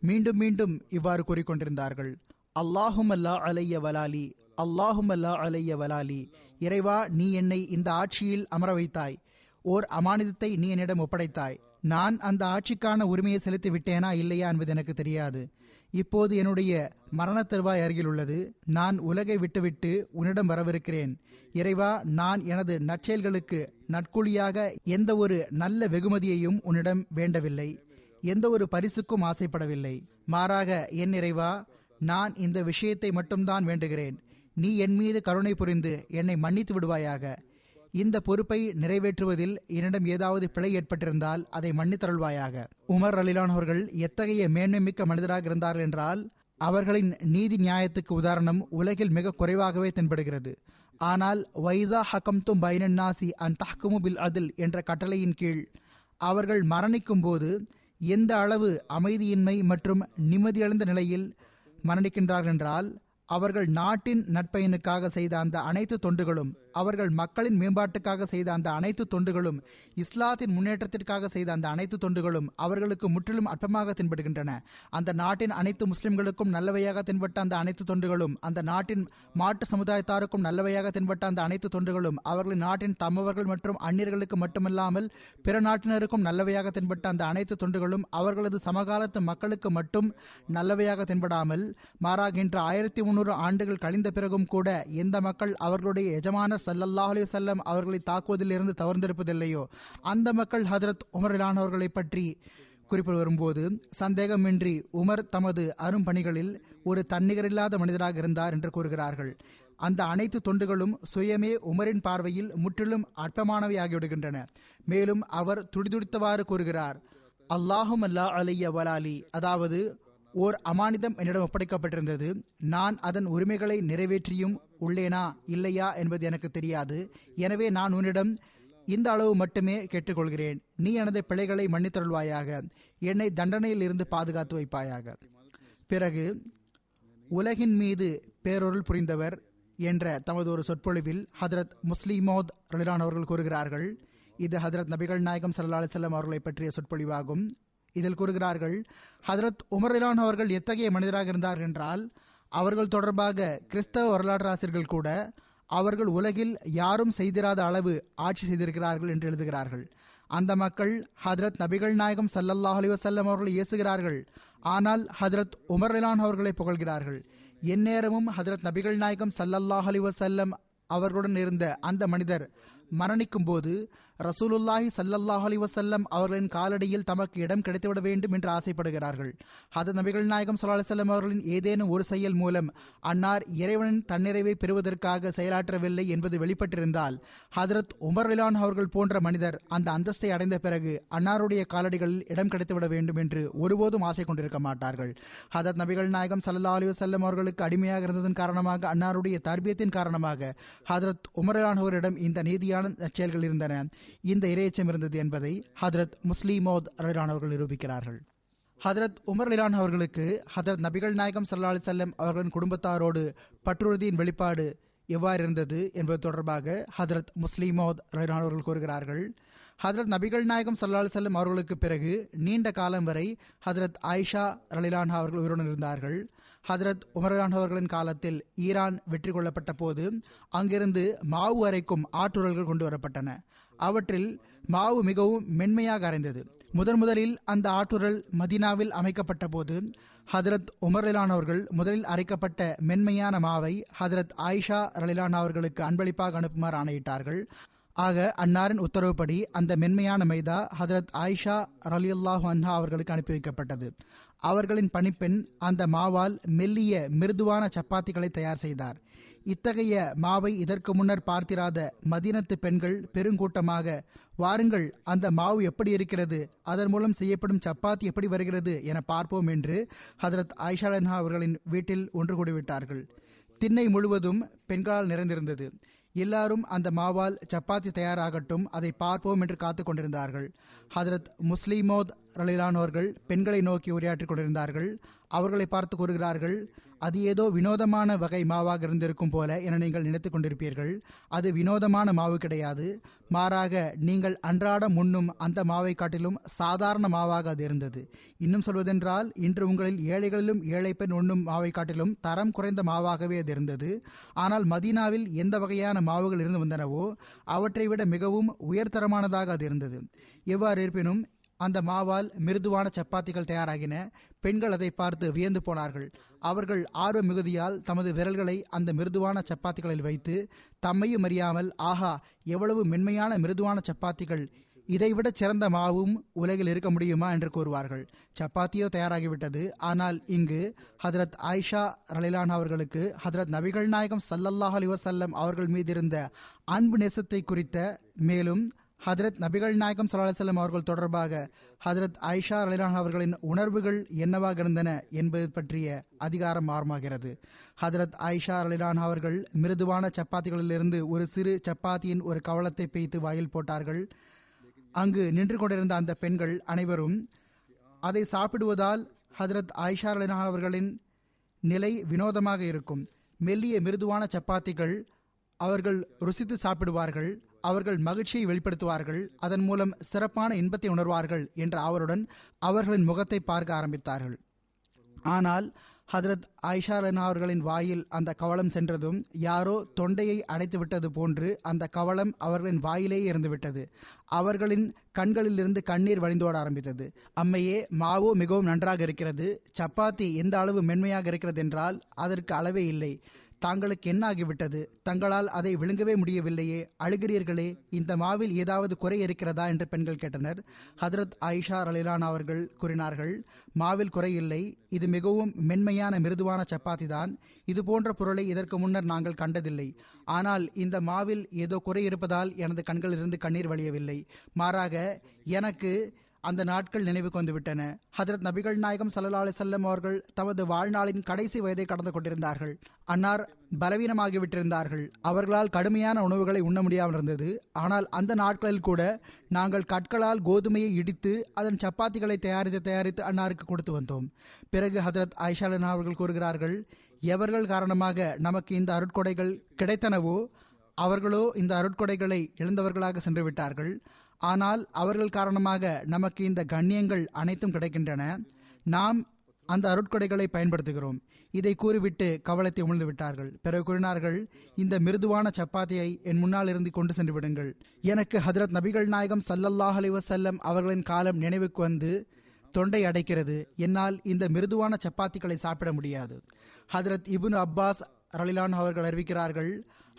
மீண்டும் மீண்டும் இவ்வாறு கூறிக்கொண்டிருந்தார்கள். அல்லாஹும் அல்லா அலைய வலாலி அல்லாஹும் அல்லா அலைய வலாலி இறைவா நீ என்னை இந்த ஆட்சியில் அமர வைத்தாய். ஓர் அமானிதத்தை நீ என்னிடம் ஒப்படைத்தாய். நான் அந்த ஆட்சிக்கான உரிமையை செலுத்தி விட்டேனா இல்லையா என்பது எனக்கு தெரியாது. இப்போது என்னுடைய மரண தருவாய் அருகில் உள்ளது. நான் உலகை விட்டுவிட்டு உன்னிடம் வரவிருக்கிறேன். இறைவா நான் எனது நற்செயல்களுக்கு நட்குழியாக எந்த ஒரு நல்ல வெகுமதியையும் உன்னிடம் வேண்டவில்லை. எந்த ஒரு பரிசுக்கும் ஆசைப்படவில்லை. மாறாக என் இறைவா நான் இந்த விஷயத்தை மட்டும்தான் வேண்டுகிறேன். நீ என் மீது கருணை புரிந்து என்னை மன்னித்து விடுவாயாக. இந்த பொறுப்பை நிறைவேற்றுவதில் என்னிடம் ஏதாவது பிழை ஏற்பட்டிருந்தால் அதை மன்னித்தருள்வாயாக உமர் அலிலான் அவர்கள் எத்தகைய மேன்மை மிக்க மனிதராக இருந்தார்கள் என்றால் அவர்களின் நீதி நியாயத்துக்கு உதாரணம் உலகில் மிக குறைவாகவே தென்படுகிறது. ஆனால் வைதா ஹக்கம் தும் பைனன்னாசி அன் தஹ்குமு பில் அதில் என்ற கட்டளையின் கீழ் அவர்கள் மரணிக்கும் போது எந்த அளவு அமைதியின்மை மற்றும் நிம்மதியடைந்த நிலையில் மரணிக்கின்றார்கள் என்றால் அவர்கள் நாட்டின் நட்பயனுக்காக செய்த அந்த அனைத்து தொண்டுகளும் அவர்கள் மக்களின் மேம்பாட்டுக்காக செய்த அந்த அனைத்து தொண்டுகளும் இஸ்லாத்தின் முன்னேற்றத்திற்காக செய்த அந்த அனைத்து தொண்டுகளும் அவர்களுக்கு முற்றிலும் அற்பமாக தென்படுகின்றன. அந்த நாட்டின் அனைத்து முஸ்லிம்களுக்கும் நல்லவையாக தென்பட்ட அந்த அனைத்து தொண்டுகளும் அந்த நாட்டின் மாட்டு சமுதாயத்தாருக்கும் நல்லவையாக தென்பட்ட அந்த அனைத்து தொண்டுகளும் அவர்களின் நாட்டின் தமவர்கள் மற்றும் அந்நியர்களுக்கு மட்டுமல்லாமல் பிற நாட்டினருக்கும் நல்லவையாக தென்பட்ட அந்த அனைத்து தொண்டுகளும் அவர்களது சமகாலத்து மக்களுக்கு மட்டும் நல்லவையாக தென்படாமல் மாறாகின்ற ஆயிரத்தி முன்னூறு ஆண்டுகள் கழிந்த பிறகும் கூட எந்த மக்கள் அவர்களுடைய எஜமான எஜமானர் சல்லல்லாஹ் அலி சொல்லம் அவர்களை தாக்குவதிலிருந்து தவறுந்திருப்பதில்லையோ அந்த மக்கள் ஹதரத் உமரிலான் அவர்களை பற்றி குறிப்பிட வரும்போது சந்தேகமின்றி உமர் தமது அரும் பணிகளில் ஒரு தன்னிகரில்லாத மனிதராக இருந்தார் என்று கூறுகிறார்கள். அந்த அனைத்து தொண்டுகளும் சுயமே உமரின் பார்வையில் முற்றிலும் அற்பமானவை ஆகிவிடுகின்றன. மேலும் அவர் துடிதுடித்தவாறு கூறுகிறார் அல்லாஹும் அல்லா அலைய வலாலி. அதாவது ஓர் அமானிதம் என்னிடம் ஒப்படைக்கப்பட்டிருந்தது. நான் அதன் உரிமைகளை நிறைவேற்றியும் உள்ளேனா இல்லையா என்பது எனக்கு தெரியாது. எனவே நான் உன்னிடம் இந்த அளவு மட்டுமே கேட்டுக்கொள்கிறேன். நீ எனது பிழைகளை மன்னித்தருள்வாயாக. என்னை தண்டனையில் இருந்து பாதுகாத்து வைப்பாயாக. பிறகு உலகின் மீது பேரொருள் புரிந்தவர் என்ற தமது ஒரு சொற்பொழிவில் ஹதரத் முஸ்லிமோத் ரலிலான் அவர்கள் கூறுகிறார்கள். இது ஹதரத் நபிகள் நாயகம் சல்லா அலிசல்லாம் அவர்களை பற்றிய சொற்பொழிவாகும். இதில் கூறுகிறார்கள் ஹதரத் உமர் ரிலான் அவர்கள் எத்தகைய மனிதராக இருந்தார்? என்றால் அவர்கள் தொடர்பாக கிறிஸ்தவ வரலாற்று ஆசிரியர்கள் கூட அவர்கள் உலகில் யாரும் செய்திராத அளவு ஆட்சி செய்திருக்கிறார்கள் என்று எழுதுகிறார்கள். அந்த மக்கள் ஹதரத் நபிகள் நாயகம் சல்லல்லாஹ் அலி வசல்லம் அவர்களை இயேசுகிறார்கள் ஆனால் ஹதரத் உமர்லான் அவர்களை புகழ்கிறார்கள். எந்நேரமும் ஹதரத் நபிகள் நாயகம் சல்லல்லாஹ் அலி வசல்லம் அவர்களுடன் இருந்த அந்த மனிதர் மரணிக்கும் போது ரசூலுல்லாஹி சல்லல்லாஹ் அலி வசல்லம் அவர்களின் காலடியில் தமக்கு இடம் கிடைத்துவிட வேண்டும் என்று ஆசைப்படுகிறார்கள். ஹத நபிகள் நாயகம் சல்லா அலிசல்லம் அவர்களின் ஏதேனும் ஒரு செயல் மூலம் அன்னார் இறைவனின் தன்னிறைவை பெறுவதற்காக செயலாற்றவில்லை என்பது வெளிப்பட்டிருந்தால் ஹதரத் உமர் ரிலான் அவர்கள் போன்ற மனிதர் அந்த அந்தஸ்தை அடைந்த பிறகு அன்னாருடைய காலடிகளில் இடம் கிடைத்துவிட வேண்டும் என்று ஒருபோதும் ஆசை கொண்டிருக்க மாட்டார்கள். ஹதரத் நபிகள் நாயகம் சல்லா அலி வசல்லம் அவர்களுக்கு அடிமையாக இருந்ததன் காரணமாக அன்னாருடைய தர்பியத்தின் காரணமாக ஹதரத் உமரான் அவரிடம் இந்த நீதியான செயல்கள் இருந்தன. இந்த இரையச்சம் இருந்தது என்பதை ஹதரத் முஸ்லிமோத் அலிலான் அவர்கள் நிரூபிக்கிறார்கள். ஹதரத் உமர் லிலான் அவர்களுக்கு ஹதரத் நபிகள் நாயகம் சல்லா அலி செல்லம் அவர்களின் குடும்பத்தாரோடு பற்றுறுதியின் வெளிப்பாடு எவ்வாறு இருந்தது என்பது தொடர்பாக ஹதரத் முஸ்லிமோத் ரலிலான் அவர்கள் கூறுகிறார்கள். ஹதரத் நபிகள் நாயகம் சல்லா அலி செல்லம் அவர்களுக்கு பிறகு நீண்ட காலம் வரை ஹதரத் ஆயிஷா ரலிலான் அவர்கள் உயிருடன் இருந்தார்கள். ஹதரத் உமரான் அவர்களின் காலத்தில் ஈரான் வெற்றி கொள்ளப்பட்ட போது அங்கிருந்து மாவு அரைக்கும் ஆற்றுரல்கள் கொண்டு வரப்பட்டன. அவற்றில் மாவு மிகவும் மென்மையாக அரைந்தது. முதன் முதலில் அந்த ஆற்றுரல் மதினாவில் அமைக்கப்பட்ட போது ஹதரத் உமர் அவர்கள் முதலில் அரைக்கப்பட்ட மென்மையான மாவை ஹதரத் ஆயிஷா ரலிலானா அவர்களுக்கு அன்பளிப்பாக அனுப்புமாறு ஆணையிட்டார்கள். ஆக அன்னாரின் உத்தரவுப்படி அந்த மென்மையான மைதா ஹதரத் ஆயிஷா ரலியுல்லாஹு அன்ஹா அவர்களுக்கு அனுப்பி வைக்கப்பட்டது. அவர்களின் பணிப்பெண் அந்த மாவால் மெல்லிய மிருதுவான சப்பாத்திகளை தயார் செய்தார். இத்தகைய மாவை இதற்கு முன்னர் பார்த்திராத மதீனத்து பெண்கள் பெருங்கூட்டமாக வாருங்கள் அந்த மாவு எப்படி இருக்கிறது? அதன் மூலம் செய்யப்படும் சப்பாத்தி எப்படி வருகிறது? என பார்ப்போம் என்று ஹதரத் ஆயிஷாலன்ஹா அவர்களின் வீட்டில் ஒன்று கூடிவிட்டார்கள். திண்ணை முழுவதும் பெண்களால் நிறைந்திருந்தது. எல்லாரும் அந்த மாவால் சப்பாத்தி தயாராகட்டும் அதை பார்ப்போம் என்று காத்துக் கொண்டிருந்தார்கள். ஹதரத் முஸ்லிமோத் ரலிலானோர்கள் பெண்களை நோக்கி உரையாற்றிக் கொண்டிருந்தார்கள். அவர்களை பார்த்து கூறுகிறார்கள் அது ஏதோ வினோதமான வகை மாவாக இருந்திருக்கும் போல என நீங்கள் நினைத்துக் கொண்டிருப்பீர்கள். அது வினோதமான மாவு கிடையாது. மாறாக நீங்கள் அன்றாடம் உண்ணும் அந்த மாவை காட்டிலும் சாதாரண மாவாக அது இருந்தது. இன்னும் சொல்வதென்றால் இன்று உங்களில் ஏழைகளிலும் ஏழை பெண் உண்ணும் மாவை காட்டிலும் தரம் குறைந்த மாவாகவே அது இருந்தது. ஆனால் மதீனாவில் எந்த வகையான மாவுகள் இருந்து வந்தனவோ அவற்றை விட மிகவும் உயர்தரமானதாக அது இருந்தது. எவ்வாறு இருப்பினும் அந்த மாவால் மிருதுவான சப்பாத்திகள் தயாராகின. பெண்கள் அதை பார்த்து வியந்து போனார்கள். அவர்கள் ஆர்வ மிகுதியால் தமது விரல்களை அந்த மிருதுவான சப்பாத்திகளில் வைத்து தம்மையும் அறியாமல் ஆஹா எவ்வளவு மென்மையான மிருதுவான சப்பாத்திகள். இதைவிட சிறந்த மாவும் உலகில் இருக்க முடியுமா? என்று கூறுவார்கள். சப்பாத்தியோ தயாராகிவிட்டது. ஆனால் இங்கு ஹதரத் ஆயிஷா ரலிலான் அவர்களுக்கு ஹதரத் நபிகள் நாயகம் சல்லல்லாஹ் அலி வசல்லம் அவர்கள் மீது இருந்த அன்பு நேசத்தை குறித்த மேலும் ஹதரத் நபிகள் நாயகம் சல்லா அவர்கள் தொடர்பாக ஹதரத் ஐஷா அலிலான் அவர்களின் உணர்வுகள் என்னவாக இருந்தன என்பது பற்றிய அதிகாரம் ஆரம்பமாகிறது. ஹதரத் ஐஷா அலிலான் அவர்கள் மிருதுவான சப்பாத்திகளிலிருந்து ஒரு சிறு சப்பாத்தியின் ஒரு கவலத்தை பெய்த்து வாயில் போட்டார்கள். அங்கு நின்று கொண்டிருந்த அந்த பெண்கள் அனைவரும் அதை சாப்பிடுவதால் ஹதரத் ஆயிஷா அலிலான் அவர்களின் நிலை வினோதமாக இருக்கும். மெல்லிய மிருதுவான சப்பாத்திகள் அவர்கள் ருசித்து சாப்பிடுவார்கள். அவர்கள் மகிழ்ச்சியை வெளிப்படுத்துவார்கள் அதன் மூலம் சிறப்பான இன்பத்தை உணர்வார்கள் என்ற அவருடன் அவர்களின் முகத்தை பார்க்க ஆரம்பித்தார்கள். ஆனால் ஹதரத் ஆயிஷா ரனா அவர்களின் வாயில் அந்த கவலம் சென்றதும் யாரோ தொண்டையை அடைத்து விட்டது போன்று அந்த கவலம் அவர்களின் வாயிலேயே இருந்துவிட்டது. அவர்களின் கண்களிலிருந்து கண்ணீர் வழிந்தோட ஆரம்பித்தது. அம்மையே மாவோ மிகவும் நன்றாக இருக்கிறது சப்பாத்தி எந்த அளவு மென்மையாக இருக்கிறது என்றால் அதற்கு அளவே இல்லை. தாங்களுக்கு என்ன ஆகிவிட்டது தங்களால் அதை விழுங்கவே முடியவில்லையே. அழுகிறீர்களே இந்த மாவில் ஏதாவது குறை இருக்கிறதா? என்று பெண்கள் கேட்டனர். ஹதரத் ஆயிஷா ரலிலான் அவர்கள் கூறினார்கள் மாவில் குறையில்லை இது மிகவும் மென்மையான மிருதுவான சப்பாத்தி தான் இது போன்ற பொருளை இதற்கு முன்னர் நாங்கள் கண்டதில்லை. ஆனால் இந்த மாவில் ஏதோ குறை இருப்பதால் எனது கண்களிலிருந்து கண்ணீர் வழியவில்லை. மாறாக எனக்கு அந்த நாட்கள் நினைவுக்கு வந்துவிட்டன. ஹதரத் நபிகள் நாயகம் சல்லா அலிசல்லம் அவர்கள் தமது வாழ்நாளின் கடைசி வயதை கடந்து கொண்டிருந்தார்கள். அன்னார் பலவீனமாகிவிட்டிருந்தார்கள் அவர்களால் கடுமையான உணவுகளை உண்ண முடியாமல் இருந்தது. ஆனால் அந்த நாட்களில் கூட நாங்கள் கற்களால் கோதுமையை இடித்து அதன் சப்பாத்திகளை தயாரித்து தயாரித்து அன்னாருக்கு கொடுத்து வந்தோம். பிறகு ஹதரத் ஆயிஷாலன் அவர்கள் கூறுகிறார்கள் எவர்கள் காரணமாக நமக்கு இந்த அருட்கொடைகள் கிடைத்தனவோ அவர்களோ இந்த அருட்கொடைகளை இழந்தவர்களாக சென்று விட்டார்கள். ஆனால் அவர்கள் காரணமாக நமக்கு இந்த கண்ணியங்கள் அனைத்தும் கிடைக்கின்றன. நாம் அந்த அருட்கொடைகளை பயன்படுத்துகிறோம். இதை கூறிவிட்டு கவலத்தை உமிழ்ந்து விட்டார்கள் பிறகு கூறினார்கள் இந்த மிருதுவான சப்பாத்தியை என் முன்னால் இருந்து கொண்டு சென்று விடுங்கள். எனக்கு ஹதரத் நபிகள் நாயகம் சல்லல்லாஹ் அலிவசல்லம் அவர்களின் காலம் நினைவுக்கு வந்து தொண்டை அடைக்கிறது. என்னால் இந்த மிருதுவான சப்பாத்திகளை சாப்பிட முடியாது. ஹதரத் இபுன் அப்பாஸ் ரலிலான் அவர்கள் அறிவிக்கிறார்கள்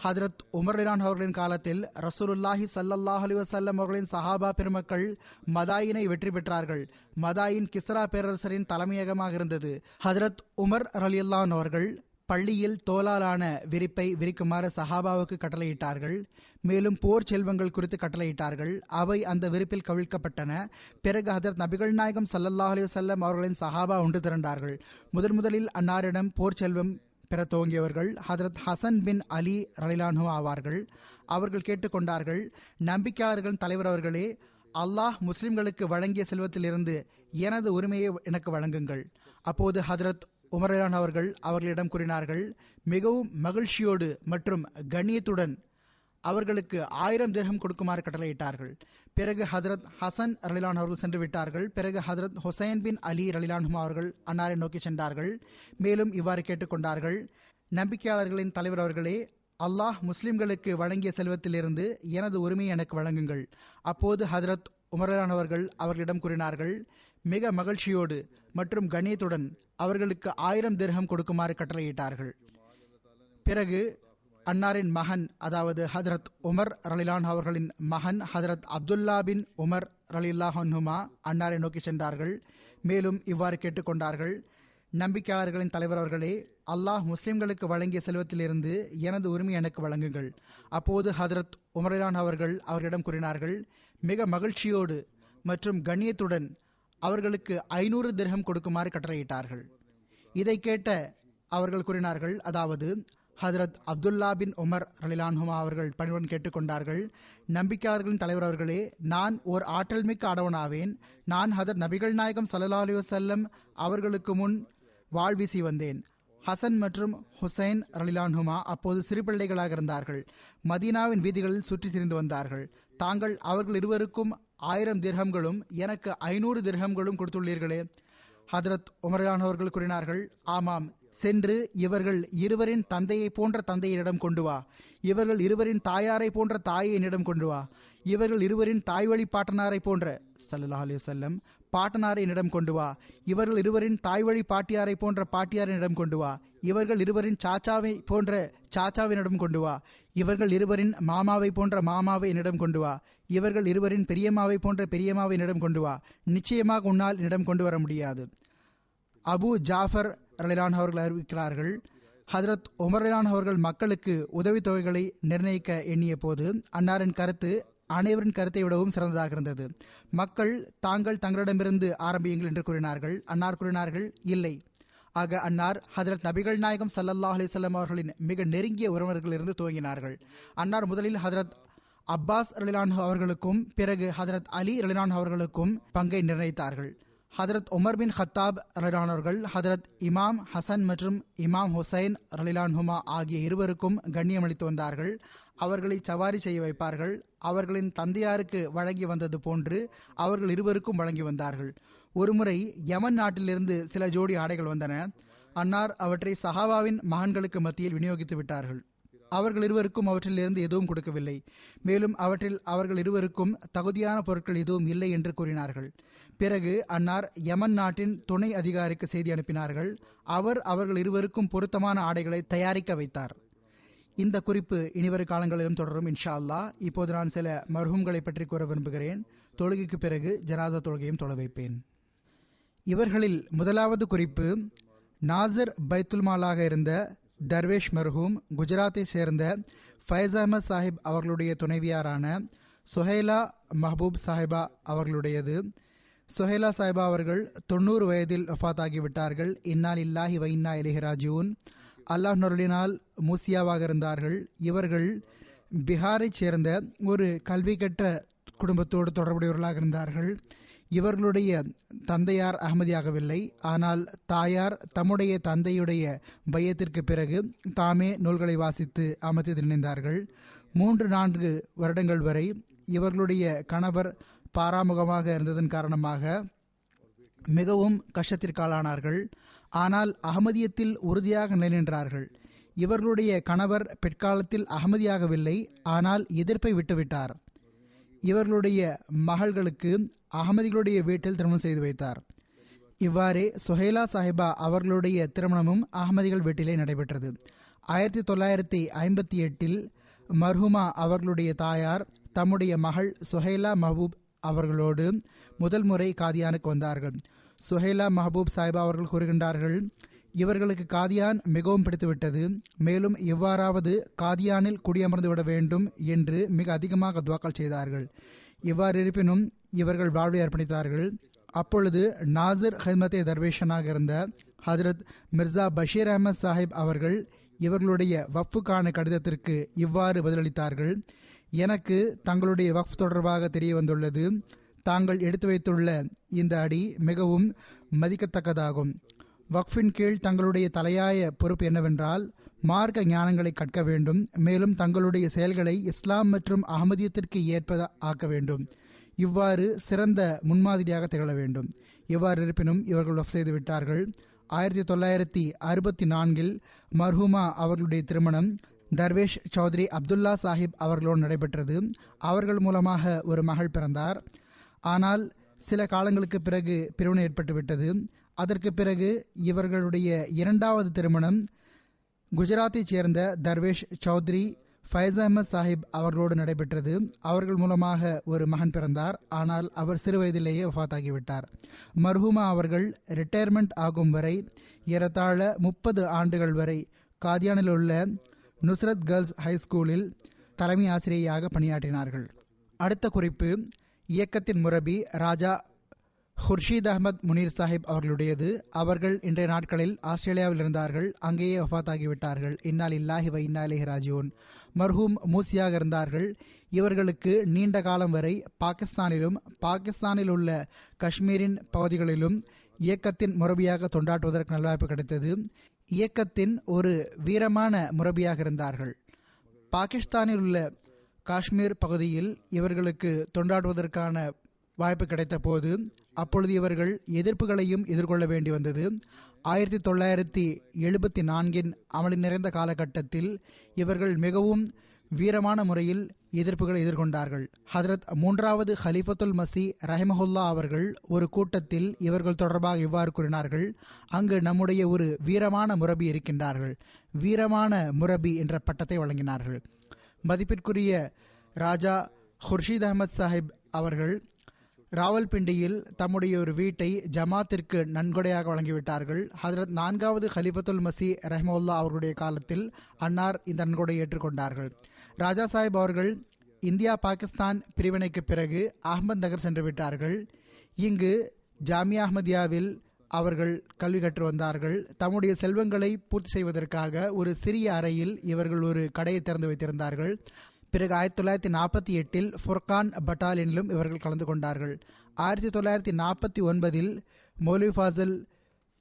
ஹதரத் உமர்லிலான் அவர்களின் காலத்தில் ரசூலுல்லாஹி சல்லல்லாஹ் அலி வசல்லம் அவர்களின் சஹாபா பெருமக்கள் மதாயினை வெற்றி பெற்றார்கள். மதாயின் கிஸ்ரா பேரரசரின் தலைமையகமாக இருந்தது. ஹதரத் உமர் ரலியல்லான் அவர்கள் பள்ளியில் தோலாலான விரிப்பை விரிக்குமாறு சஹாபாவுக்கு கட்டளையிட்டார்கள். மேலும் போர் செல்வங்கள் குறித்து கட்டளையிட்டார்கள். அவை அந்த விரிப்பில் கவிழ்க்கப்பட்டன. பிறகு ஹதரத் நபிகள் நாயகம் சல்லல்லாஹ் அலி வல்லம் அவர்களின் சஹாபா ஒன்று திரண்டார்கள். முதன் முதலில் அன்னாரிடம் போர் செல்வம் பெற துவங்கியவர்கள் ஹதரத் ஹசன் பின் அலி ரலிலானு ஆவார்கள். அவர்கள் கேட்டுக்கொண்டார்கள் நம்பிக்கையாளர்களின் தலைவர் அவர்களே அல்லாஹ் முஸ்லிம்களுக்கு வழங்கிய செல்வத்திலிருந்து எனது உரிமையை எனக்கு வழங்குங்கள். அப்போது ஹதரத் உமரான் அவர்கள் அவர்களிடம் கூறினார்கள் மிகவும் மகிழ்ச்சியோடு மற்றும் கண்ணியத்துடன் அவர்களுக்கு ஆயிரம் திரகம் கொடுக்குமாறு கட்டளையிட்டார்கள். பிறகு ஹதரத் ஹசன் ரலிலான் அவர்கள் சென்று விட்டார்கள். பிறகு ஹதரத் ஹுசைன் பின் அலி ரலிலான் அவர்கள் அன்னாரை நோக்கி சென்றார்கள். மேலும் இவ்வாறு கேட்டுக்கொண்டார்கள் நம்பிக்கையாளர்களின் தலைவர் அவர்களே அல்லாஹ் முஸ்லிம்களுக்கு வழங்கிய செல்வத்திலிருந்து எனது உரிமையை எனக்கு வழங்குங்கள். அப்போது ஹதரத் உமரானவர்கள் அவர்களிடம் கூறினார்கள் மிக மகிழ்ச்சியோடு மற்றும் கணியத்துடன் அவர்களுக்கு ஆயிரம் திரகம் கொடுக்குமாறு கட்டளையிட்டார்கள். பிறகு அன்னாரின் மகன் அதாவது ஹதரத் உமர் ரலிலான் அவர்களின் மகன் ஹதரத் அப்துல்லா பின் உமர் ரலில்லாஹன்ஹுமா அன்னாரை நோக்கி சென்றார்கள். மேலும் இவ்வாறு கேட்டுக்கொண்டார்கள். நம்பிக்கையாளர்களின் தலைவர் அவர்களே அல்லாஹ் முஸ்லிம்களுக்கு வழங்கிய செல்வத்திலிருந்து எனது உரிமை எனக்கு வழங்குங்கள். அப்போது ஹதரத் உமரிலான் அவர்கள் அவர்களிடம் கூறினார்கள் மிக மகிழ்ச்சியோடு மற்றும் கண்ணியத்துடன் அவர்களுக்கு ஐநூறு திரகம் கொடுக்குமாறு கட்டளையிட்டார்கள். இதை கேட்ட அவர்கள் கூறினார்கள் அதாவது ஹதரத் அப்துல்லா பின் உமர் ரலிலான்ஹுமா அவர்கள் பணிவுடன் கேட்டுக்கொண்டார்கள். நம்பிக்கையாளர்களின் தலைவர் அவர்களே நான் ஓர் ஆற்றல் மிக்க ஆடவனாவேன். நான் ஹதர் நபிகள் நாயகம் சல்லா அலி வசல்லம் அவர்களுக்கு முன் வாழ்வீசி வந்தேன். ஹசன் மற்றும் ஹுசைன் ரலிலான்ஹுமா அப்போது சிறு பிள்ளைகளாக இருந்தார்கள். மதீனாவின் வீதிகளில் சுற்றி திரிந்து வந்தார்கள். தாங்கள் அவர்கள் இருவருக்கும் ஆயிரம் திர்ஹம்களும் எனக்கு ஐநூறு திர்ஹம்களும் கொடுத்துள்ளீர்களே. ஹதரத் உமரான் அவர்கள் கூறினார்கள் ஆமாம் சென்று இவர்கள் இருவரின் தந்தையை போன்ற தந்தையினிடம் கொண்டு வா. இவர்கள் இருவரின் தாயாரை போன்ற தாயினிடம் கொண்டு வா. இவர்கள் இருவரின் தாய்வழி பாட்டனாரை போன்ற சல்லா அலி வல்லம் கொண்டு வா. இவர்கள் இருவரின் தாய்வழி பாட்டியாரை போன்ற பாட்டியாரினிடம் கொண்டு வா. இவர்கள் இருவரின் சாச்சாவை போன்ற சாச்சாவினிடம் கொண்டு வா. இவர்கள் இருவரின் மாமாவை போன்ற மாமாவை என்னிடம் கொண்டு வா. இவர்கள் இருவரின் பெரியம்மாவை போன்ற பெரியம்மாவை என்னிடம் கொண்டு வா. நிச்சயமாக உன்னால் என்னிடம் கொண்டு வர முடியாது. அபு ஜாஃபர் ரலிலான் அவர்கள் அறிவிக்கிறார்கள். ஹதரத் உமர்லான் அவர்கள் மக்களுக்கு உதவித்தொகைகளை நிர்ணயிக்க எண்ணிய போது அன்னாரின் கருத்து அனைவரின் கருத்தை விடவும் சிறந்ததாக இருந்தது. மக்கள் தாங்கள் தங்களிடமிருந்து ஆரம்பியுங்கள் என்று கூறினார்கள். அன்னார் கூறினார்கள் இல்லை. ஆக அன்னார் ஹதரத் நபிகள் நாயகம் சல்லல்லாஹ் அலிசல்லாம் அவர்களின் மிக நெருங்கிய உறவினர்களிலிருந்து துவங்கினார்கள். அன்னார் முதலில் ஹதரத் அப்பாஸ் ரலிலான் அவர்களுக்கும் பிறகு ஹதரத் அலி ரலிலான் அவர்களுக்கும் பங்கை நிர்ணயித்தார்கள். ஹதரத் உமர் பின் ஹத்தாப் ரலிலான் ஹதரத் இமாம் ஹசன் மற்றும் இமாம் ஹுசைன் ரலிலான்ஹுமா ஆகிய இருவருக்கும் கண்ணியம் அளித்து வந்தார்கள். அவர்களை சவாரி செய்ய வைப்பார்கள். அவர்களின் தந்தையாருக்கு வழங்கி வந்தது போன்று அவர்கள் இருவருக்கும் வழங்கி வந்தார்கள். ஒருமுறை யமன் நாட்டிலிருந்து சில ஜோடி ஆடைகள் வந்தன. அன்னார் அவற்றை சஹாவாவின் மகன்களுக்கு மத்தியில் விநியோகித்து விட்டார்கள். அவர்கள் இருவருக்கும் அவற்றிலிருந்து எதுவும் கொடுக்கவில்லை. மேலும் அவற்றில் அவர்கள் இருவருக்கும் தகுதியான பொருட்கள் எதுவும் இல்லை என்று கூறினார்கள். பிறகு அன்னார் யமன் நாட்டின் துணை அதிகாரிக்கு செய்தி அனுப்பினார்கள். அவர் அவர்கள் இருவருக்கும் பொருத்தமான ஆடைகளை தயாரிக்க வைத்தார். இந்த குறிப்பு இனிவரும் காலங்களிலும் தொடரும் இன்ஷா அல்லா இப்போது நான் சில மருகங்களை பற்றி கூற விரும்புகிறேன். தொழுகைக்கு பிறகு ஜனாதா தொழுகையும் தொழ வைப்பேன். இவர்களில் முதலாவது குறிப்பு நாசர் பைத்துல்மாலாக இருந்த தர்வேஷ் மர்ஹூம் குஜராத்தை சேர்ந்த ஃபைஸ் அஹமத் சாஹிப் அவர்களுடைய துணைவியாரான சுஹேலா மஹபூப் சாஹிபா அவர்களுடையது. சுஹேலா சாஹிபா அவர்கள் தொண்ணூறு வயதில் வஃத்தாகிவிட்டார்கள். இன்னால் இல்லாஹி வைன்னா இலிஹராஜூன் அல்லாஹ் நொருளினால் மூசியாவாக இருந்தார்கள். இவர்கள் பீகாரைச் சேர்ந்த ஒரு கல்வி கற்ற குடும்பத்தோடு தொடர்புடையவர்களாக இருந்தார்கள். இவர்களுடைய தந்தையார் அகமதியாகவில்லை. ஆனால் தாயார் தம்முடைய தந்தையுடைய பையத்திற்கு பிறகு தாமே நூல்களை வாசித்து அமர்த்தி நினைந்தார்கள். மூன்று நான்கு வருடங்கள் வரை இவர்களுடைய கணவர் பாராமுகமாக இருந்ததன் காரணமாக மிகவும் கஷ்டத்திற்காளானார்கள் ஆனால் அகமதியத்தில் உறுதியாக நிலைநின்றார்கள். இவர்களுடைய கணவர் பிற்காலத்தில் அகமதியாகவில்லை. ஆனால் எதிர்ப்பை விட்டுவிட்டார். இவர்களுடைய மகள்களுக்கு அகமதிகளுடைய வீட்டில் திருமணம் செய்து வைத்தார். இவ்வாறே சுஹேலா சாஹிபா அவர்களுடைய திருமணமும் அகமதிகள் வீட்டிலே நடைபெற்றது. ஆயிரத்தி தொள்ளாயிரத்தி ஐம்பத்தி எட்டில் மர்ஹுமா அவர்களுடைய தாயார் தம்முடைய மகள் சுஹேலா மஹபூப் அவர்களோடு முதல் முறை காதியானுக்கு வந்தார்கள். சுஹேலா மஹபூப் சாஹிபா அவர்கள் கூறுகின்றார்கள் இவர்களுக்கு காதியான் மிகவும் பிடித்துவிட்டது. மேலும் எவ்வாறாவது காதியானில் குடியமர்ந்து விட வேண்டும் என்று மிக அதிகமாக துவாக்கல் செய்தார்கள். இவ்வாறு இருப்பினும் இவர்கள் வாழ்வை அர்ப்பணித்தார்கள். அப்பொழுது நாசிர் ஹிமத்தே தர்வேஷனாக இருந்த ஹதரத் மிர்சா பஷீர் அஹமத் சாஹிப் அவர்கள் இவர்களுடைய வஃப்புக்கான கடிதத்திற்கு இவ்வாறு பதிலளித்தார்கள். எனக்கு தங்களுடைய வஃப் தொடர்பாக தெரிய வந்துள்ளது தாங்கள் எடுத்து வைத்துள்ள இந்த அடி மிகவும் மதிக்கத்தக்கதாகும். வக்ஃபின் கீழ் தங்களுடைய தலையாய பொறுப்பு என்னவென்றால் மார்க்க ஞானங்களை கற்க வேண்டும் மேலும் தங்களுடைய செயல்களை இஸ்லாம் மற்றும் அகமதியத்திற்கு ஏற்ப ஆக்க வேண்டும். இவ்வாறு சிறந்த முன்மாதிரியாக திகழ வேண்டும். இவ்வாறு இருப்பினும் இவர்கள் வஃப் செய்து விட்டார்கள். ஆயிரத்தி தொள்ளாயிரத்தி அறுபத்தி நான்கில் மர்ஹூமா அவர்களுடைய திருமணம் தர்வேஷ் சௌத்ரி அப்துல்லா சாஹிப் அவர்களோடு நடைபெற்றது. அவர்கள் மூலமாக ஒரு மகள் பிறந்தார். ஆனால் சில காலங்களுக்கு பிறகு பிரிவினை ஏற்பட்டுவிட்டது. அதற்கு பிறகு இவர்களுடைய இரண்டாவது திருமணம் குஜராத்தைச் சேர்ந்த தர்வேஷ் சௌத்ரி ஃபைஸ் அஹமத் சாஹிப் அவர்களோடு நடைபெற்றது. அவர்கள் மூலமாக ஒரு மகன் பிறந்தார். ஆனால் அவர் சிறு வயதிலேயே வஃத்தாகிவிட்டார். மர்ஹூமா அவர்கள் ரிட்டையர்மெண்ட் ஆகும் வரை ஏறத்தாழ முப்பது ஆண்டுகள் வரை காதியானில் உள்ள நுஸ்ரத் கேர்ள்ஸ் ஹைஸ்கூலில் தலைமை ஆசிரியையாக பணியாற்றினார்கள். அடுத்த குறிப்பு இயக்கத்தின் முரபி ராஜா ஹுர்ஷீத் அகமது முனீர் சாஹிப் அவர்களுடையது அவர்கள் இன்றைய நாட்களில் ஆஸ்திரேலியாவில் இருந்தார்கள் அங்கேயே ஒஃபாத்தாகிவிட்டார்கள் இன்னால் இல்லாஹி வை இன்னாலே ராஜியோன் மர்ஹூம் மூசியாக இருந்தார்கள் இவர்களுக்கு நீண்ட காலம் வரை பாகிஸ்தானிலும் பாகிஸ்தானில் உள்ள காஷ்மீரின் பகுதிகளிலும் இயக்கத்தின் முரபியாக தொண்டாற்றுவதற்கு நல்வாய்ப்பு கிடைத்தது இயக்கத்தின் ஒரு வீரமான முரபியாக இருந்தார்கள் பாகிஸ்தானில் உள்ள காஷ்மீர் பகுதியில் இவர்களுக்கு தொண்டாடுவதற்கான வாய்ப்பு கிடைத்த போது அப்பொழுது இவர்கள் எதிர்ப்புகளையும் எதிர்கொள்ள வேண்டி வந்தது. ஆயிரத்தி தொள்ளாயிரத்தி எழுபத்தி நான்கின் அமளி நிறைந்த காலகட்டத்தில் இவர்கள் மிகவும் வீரமான முறையில் எதிர்ப்புகளை எதிர்கொண்டார்கள். ஹதரத் மூன்றாவது ஹலிஃபத்துல் மசி ரஹிமஹுல்லா அவர்கள் ஒரு கூட்டத்தில் இவர்கள் தொடர்பாக இவ்வாறு கூறினார்கள் அங்கு நம்முடைய ஒரு வீரமான முரபி இருக்கின்றார்கள். வீரமான முரபி என்ற பட்டத்தை வழங்கினார்கள். மதிப்பிற்குரிய ராஜா ஹுர்ஷித் அகமது சாஹிப் அவர்கள் ராவல்பிண்டியில் தம்முடைய ஒரு வீட்டை ஜமாத்திற்கு நன்கொடையாக வழங்கிவிட்டார்கள். ஹதரத் நான்காவது ஹலிஃபத்துல் மசி ரஹ்மவுல்லா அவர்களுடைய காலத்தில் அன்னார் இந்த நன்கொடை ஏற்றுக்கொண்டார்கள். ராஜா சாஹிப் அவர்கள் இந்தியா பாகிஸ்தான் பிரிவினைக்கு பிறகு அகமத் நகர் சென்று விட்டார்கள். இங்கு ஜாமியா அஹமதியாவில் அவர்கள் கல்வி கற்று வந்தார்கள். தம்முடைய செல்வங்களை பூர்த்தி செய்வதற்காக ஒரு சிறிய அறையில் இவர்கள் ஒரு கடையை திறந்து வைத்திருந்தார்கள். பிறகு ஆயிரத்தி தொள்ளாயிரத்தி நாற்பத்தி எட்டில் ஃபுர்கான் பட்டாலியனிலும் இவர்கள் கலந்து கொண்டார்கள். ஆயிரத்தி தொள்ளாயிரத்தி நாற்பத்தி ஒன்பதில் மௌலி ஃபாசல்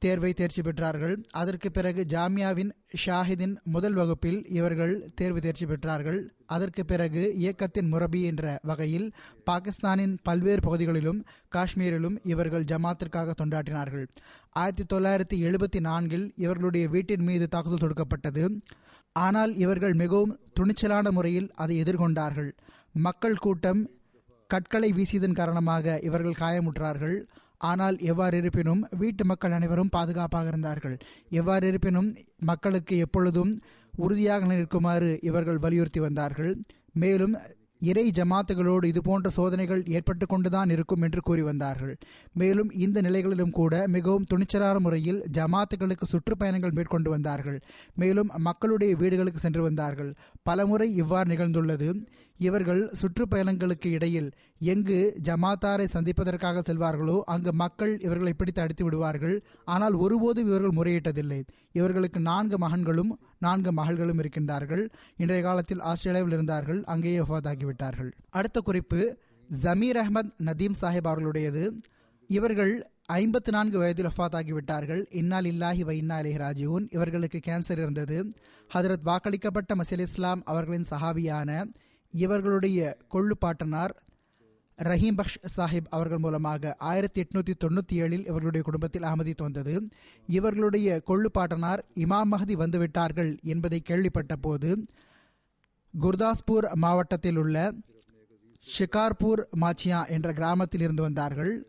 தேர்வை தேர்ச்சி பெற்றார்கள். அதற்கு பிறகு ஜாமியாவின் ஷாஹிதின் முதல் வகுப்பில் இவர்கள் தேர்வு தேர்ச்சி பெற்றார்கள். அதற்கு பிறகு இயக்கத்தின் முரபி என்ற வகையில் பாகிஸ்தானின் பல்வேறு பகுதிகளிலும் காஷ்மீரிலும் இவர்கள் ஜமாத்திற்காக தொண்டாற்றினார்கள். ஆயிரத்தி தொள்ளாயிரத்தி எழுபத்தி நான்கில் இவர்களுடைய வீட்டின் மீது தாக்குதல் தொடுக்கப்பட்டது. ஆனால் இவர்கள் மிகவும் துணிச்சலான முறையில் அதை எதிர்கொண்டார்கள். மக்கள் கூட்டம் கற்களை வீசியதன் காரணமாக இவர்கள் காயமுற்றார்கள். ஆனால் எவ்வாறு இருப்பினும் வீட்டு மக்கள் அனைவரும் பாதுகாப்பாக இருந்தார்கள். எவ்வாறு இருப்பினும் மக்களுக்கு எப்பொழுதும் உறுதியாக நிற்குமாறு இவர்கள் வலியுறுத்தி வந்தார்கள். மேலும் இறை ஜமாத்துகளோடு இதுபோன்ற சோதனைகள் ஏற்பட்டு கொண்டுதான் இருக்கும் என்று கூறி வந்தார்கள். மேலும் இந்த நிலைகளிலும் கூட மிகவும் துணிச்சலான முறையில் ஜமாத்துகளுக்கு சுற்றுப்பயணங்கள் மேற்கொண்டு வந்தார்கள். மேலும் மக்களுடைய வீடுகளுக்கு சென்று வந்தார்கள். பலமுறை இவ்வாறு நிகழ்ந்துள்ளது. இவர்கள் சுற்றுப்பயணங்களுக்கு இடையில் எங்கு ஜமாத்தாரை சந்திப்பதற்காக செல்வார்களோ அங்கு மக்கள் இவர்களை பிடித்து அடித்து விடுவார்கள். ஆனால் ஒருபோதும் இவர்கள் முறையிட்டதில்லை. இவர்களுக்கு நான்கு மகன்களும் நான்கு மகள்களும் இருக்கின்றார்கள். இன்றைய காலத்தில் ஆஸ்திரேலியாவில் இருந்தார்கள். அங்கேயே ஒஃபாத்தாகிவிட்டார்கள் அடுத்த குறிப்பு ஜமீர் அஹமத் நதீம் சாஹிப் அவர்களுடையது. இவர்கள் ஐம்பத்தி நான்கு வயதில் ஒஃபாத் ஆகிவிட்டார்கள் இன்னால் இல்லாஹி வ இன்னா அலிஹ் ராஜியூன் இவர்களுக்கு கேன்சர் இருந்தது. ஹதரத் வாக்களிக்கப்பட்ட மசீல் இஸ்லாம் அவர்களின் சஹாபியான இவர்களுடைய கொள்ளுப்பாட்டனார் ரஹீம் பக்ஷ் சாஹிப் அவர்கள் மூலமாக ஆயிரத்தி எட்நூத்தி தொண்ணூத்தி ஏழில் இவர்களுடைய குடும்பத்தில் அகமதித்து வந்தது இவர்களுடைய கொள்ளுப்பாட்டனார் இமாம் மஹதி வந்துவிட்டார்கள் என்பதை கேள்விப்பட்ட போது குர்தாஸ்பூர் மாவட்டத்தில் உள்ள ஷிகார்பூர் மாச்சியா என்ற கிராமத்தில் இருந்து வந்தார்கள்.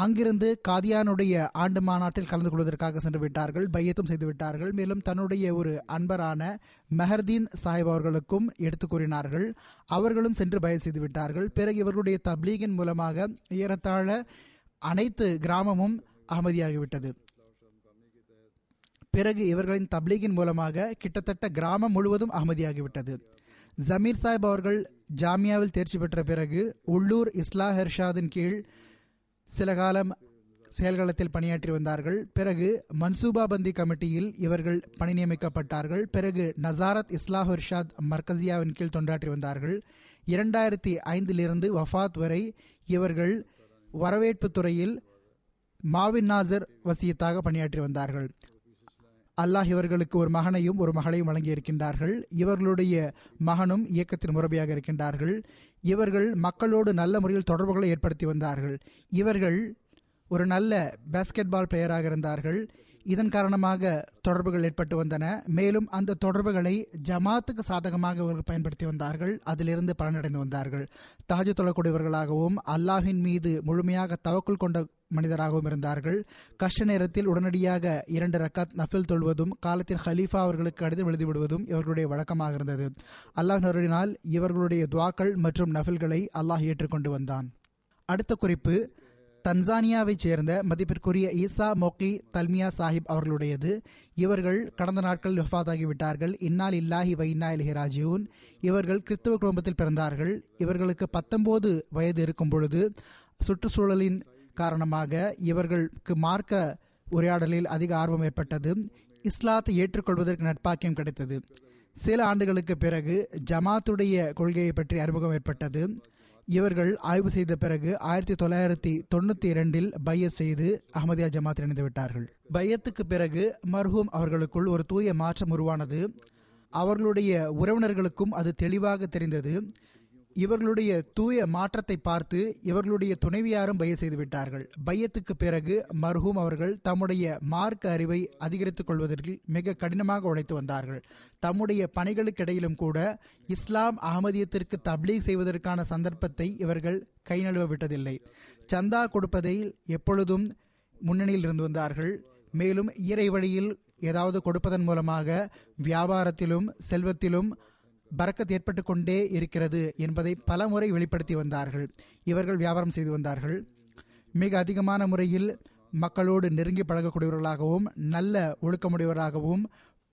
அங்கிருந்து காதியானுடைய ஆண்டு மாநாட்டில் கலந்து கொள்வதற்காக சென்று விட்டார்கள் பையத்தும் செய்து விட்டார்கள். மேலும் தன்னுடைய ஒரு அன்பரான மெஹர்தீன் சாஹிப் அவர்களுக்கும் எடுத்து கூறினார்கள். அவர்களும் சென்று பயல் செய்து விட்டார்கள். பிறகு இவர்களுடைய தப்லீகின் மூலமாக ஏறத்தாழ அனைத்து கிராமமும் அகமதியாகிவிட்டது பிறகு இவர்களின் தப்லீகின் மூலமாக கிட்டத்தட்ட கிராமம் முழுவதும் அகமதியாகிவிட்டது ஜமீர் சாஹிப் அவர்கள் ஜாமியாவில் தேர்ச்சி பெற்ற பிறகு உள்ளூர் இஸ்லா ஹெர்ஷாதின் கீழ் சில காலம் செயல்களத்தில் பணியாற்றி வந்தார்கள். பிறகு மன்சூபா பந்தி கமிட்டியில் இவர்கள் பணி நியமிக்கப்பட்டார்கள். பிறகு நசாரத் இஸ்லாஹ் இர்ஷாத் மர்கசியாவின் கீழ் தொண்டாற்றி வந்தார்கள். இரண்டாயிரத்தி ஐந்திலிருந்து வஃபாத் வரை இவர்கள் வரவேற்பு துறையில் மாவின் நாசர் வசியத்தாக பணியாற்றி வந்தார்கள். அல்லாஹ் இவர்களுக்கு ஒரு மகனையும் ஒரு மகளையும் வழங்கியிருக்கின்றார்கள். இவர்களுடைய மகனும் இயக்கத்தின் முறையாக இருக்கின்றார்கள். இவர்கள் மக்களோடு நல்ல முறையில் தொடர்புகளை ஏற்படுத்தி வந்தார்கள். இவர்கள் ஒரு நல்ல பேஸ்கெட் பால் பிளேயராக இருந்தார்கள். இதன் காரணமாக தொடர்புகள் ஏற்பட்டு வந்தன. மேலும் அந்த தொடர்புகளை ஜமாத்துக்கு சாதகமாக இவர்கள் பயன்படுத்தி வந்தார்கள். அதிலிருந்து பலனடைந்து வந்தார்கள். தாஜு தொழக்கூடியவர்களாகவும் அல்லாஹின் மீது முழுமையாக தவக்குள் கொண்ட மனிதராகவும் இருந்தார்கள். கஷ்ட நேரத்தில் உடனடியாக இரண்டு ரக்காத் நஃபில் தொழுவதும் காலத்தின் ஹலீஃபா அவர்களுக்கு கடிதம் எழுதிவிடுவதும் இவர்களுடைய வழக்கமாக இருந்தது. அல்லாஹ் நருடினால் இவர்களுடைய துவாக்கள் மற்றும் நஃபில்களை அல்லாஹ் ஏற்றுக்கொண்டு வந்தான். அடுத்த குறிப்பு தன்சானியாவைச் சேர்ந்த மதிப்பிற்குரிய ஈசா மொக்கி தல்மியா சாஹிப் அவர்களுடையது. இவர்கள் கடந்த நாட்கள் வஃபாதாகிவிட்டார்கள் இன்னால் இல்லாஹி வைனா இலஹிராஜியூன் இவர்கள் கிறிஸ்தவ குடும்பத்தில் பிறந்தார்கள். இவர்களுக்கு பத்தொன்பது வயது இருக்கும் பொழுது சுற்றுச்சூழலின் காரணமாக இவர்களுக்கு மார்க்க உரையாடலில் அதிக ஆர்வம் ஏற்பட்டது. இஸ்லாத்தை ஏற்றுக்கொள்வதற்கு நட்பாக்கியம் கிடைத்தது. சில ஆண்டுகளுக்கு பிறகு ஜமாத்துடைய கொள்கையை பற்றி அறிமுகம் ஏற்பட்டது. இவர்கள் ஆய்வு செய்த பிறகு ஆயிரத்தி தொள்ளாயிரத்தி தொண்ணூத்தி இரண்டில் பைய செய்து அஹமதியா ஜமாத்தில் இணைந்து விட்டார்கள். பையத்துக்கு பிறகு மர்ஹூம் அவர்களுக்குள் ஒரு தூய மாற்றம் உருவானது. அவர்களுடைய உறவினர்களுக்கும் அது தெளிவாக தெரிந்தது. இவர்களுடைய தூய மாற்றத்தை பார்த்து இவர்களுடைய துணைவியாரும் பைய செய்து விட்டார்கள். பையத்துக்கு பிறகு மர்ஹூம் அவர்கள் தம்முடைய மார்க்க அறிவை அதிகரித்துக் கொள்வதற்கு மிக கடினமாக உழைத்து வந்தார்கள். தம்முடைய பணிகளுக்கிடையிலும் கூட இஸ்லாம் அகமதியத்திற்கு தப்லீக் செய்வதற்கான சந்தர்ப்பத்தை இவர்கள் கை நழுவ விட்டதில்லை. சந்தா கொடுப்பதில் எப்பொழுதும் முன்னணியில் இருந்து வந்தார்கள். மேலும் இறை வழியில் ஏதாவது கொடுப்பதன் மூலமாக வியாபாரத்திலும் செல்வத்திலும் பறக்கத் ஏற்பட்டுக் கொண்டே இருக்கிறது என்பதை பல முறை வெளிப்படுத்தி வந்தார்கள். இவர்கள் வியாபாரம் செய்து வந்தார்கள். மிக அதிகமான முறையில் மக்களோடு நெருங்கி பழகக்கூடியவர்களாகவும் நல்ல ஒழுக்கமுடையவராகவும்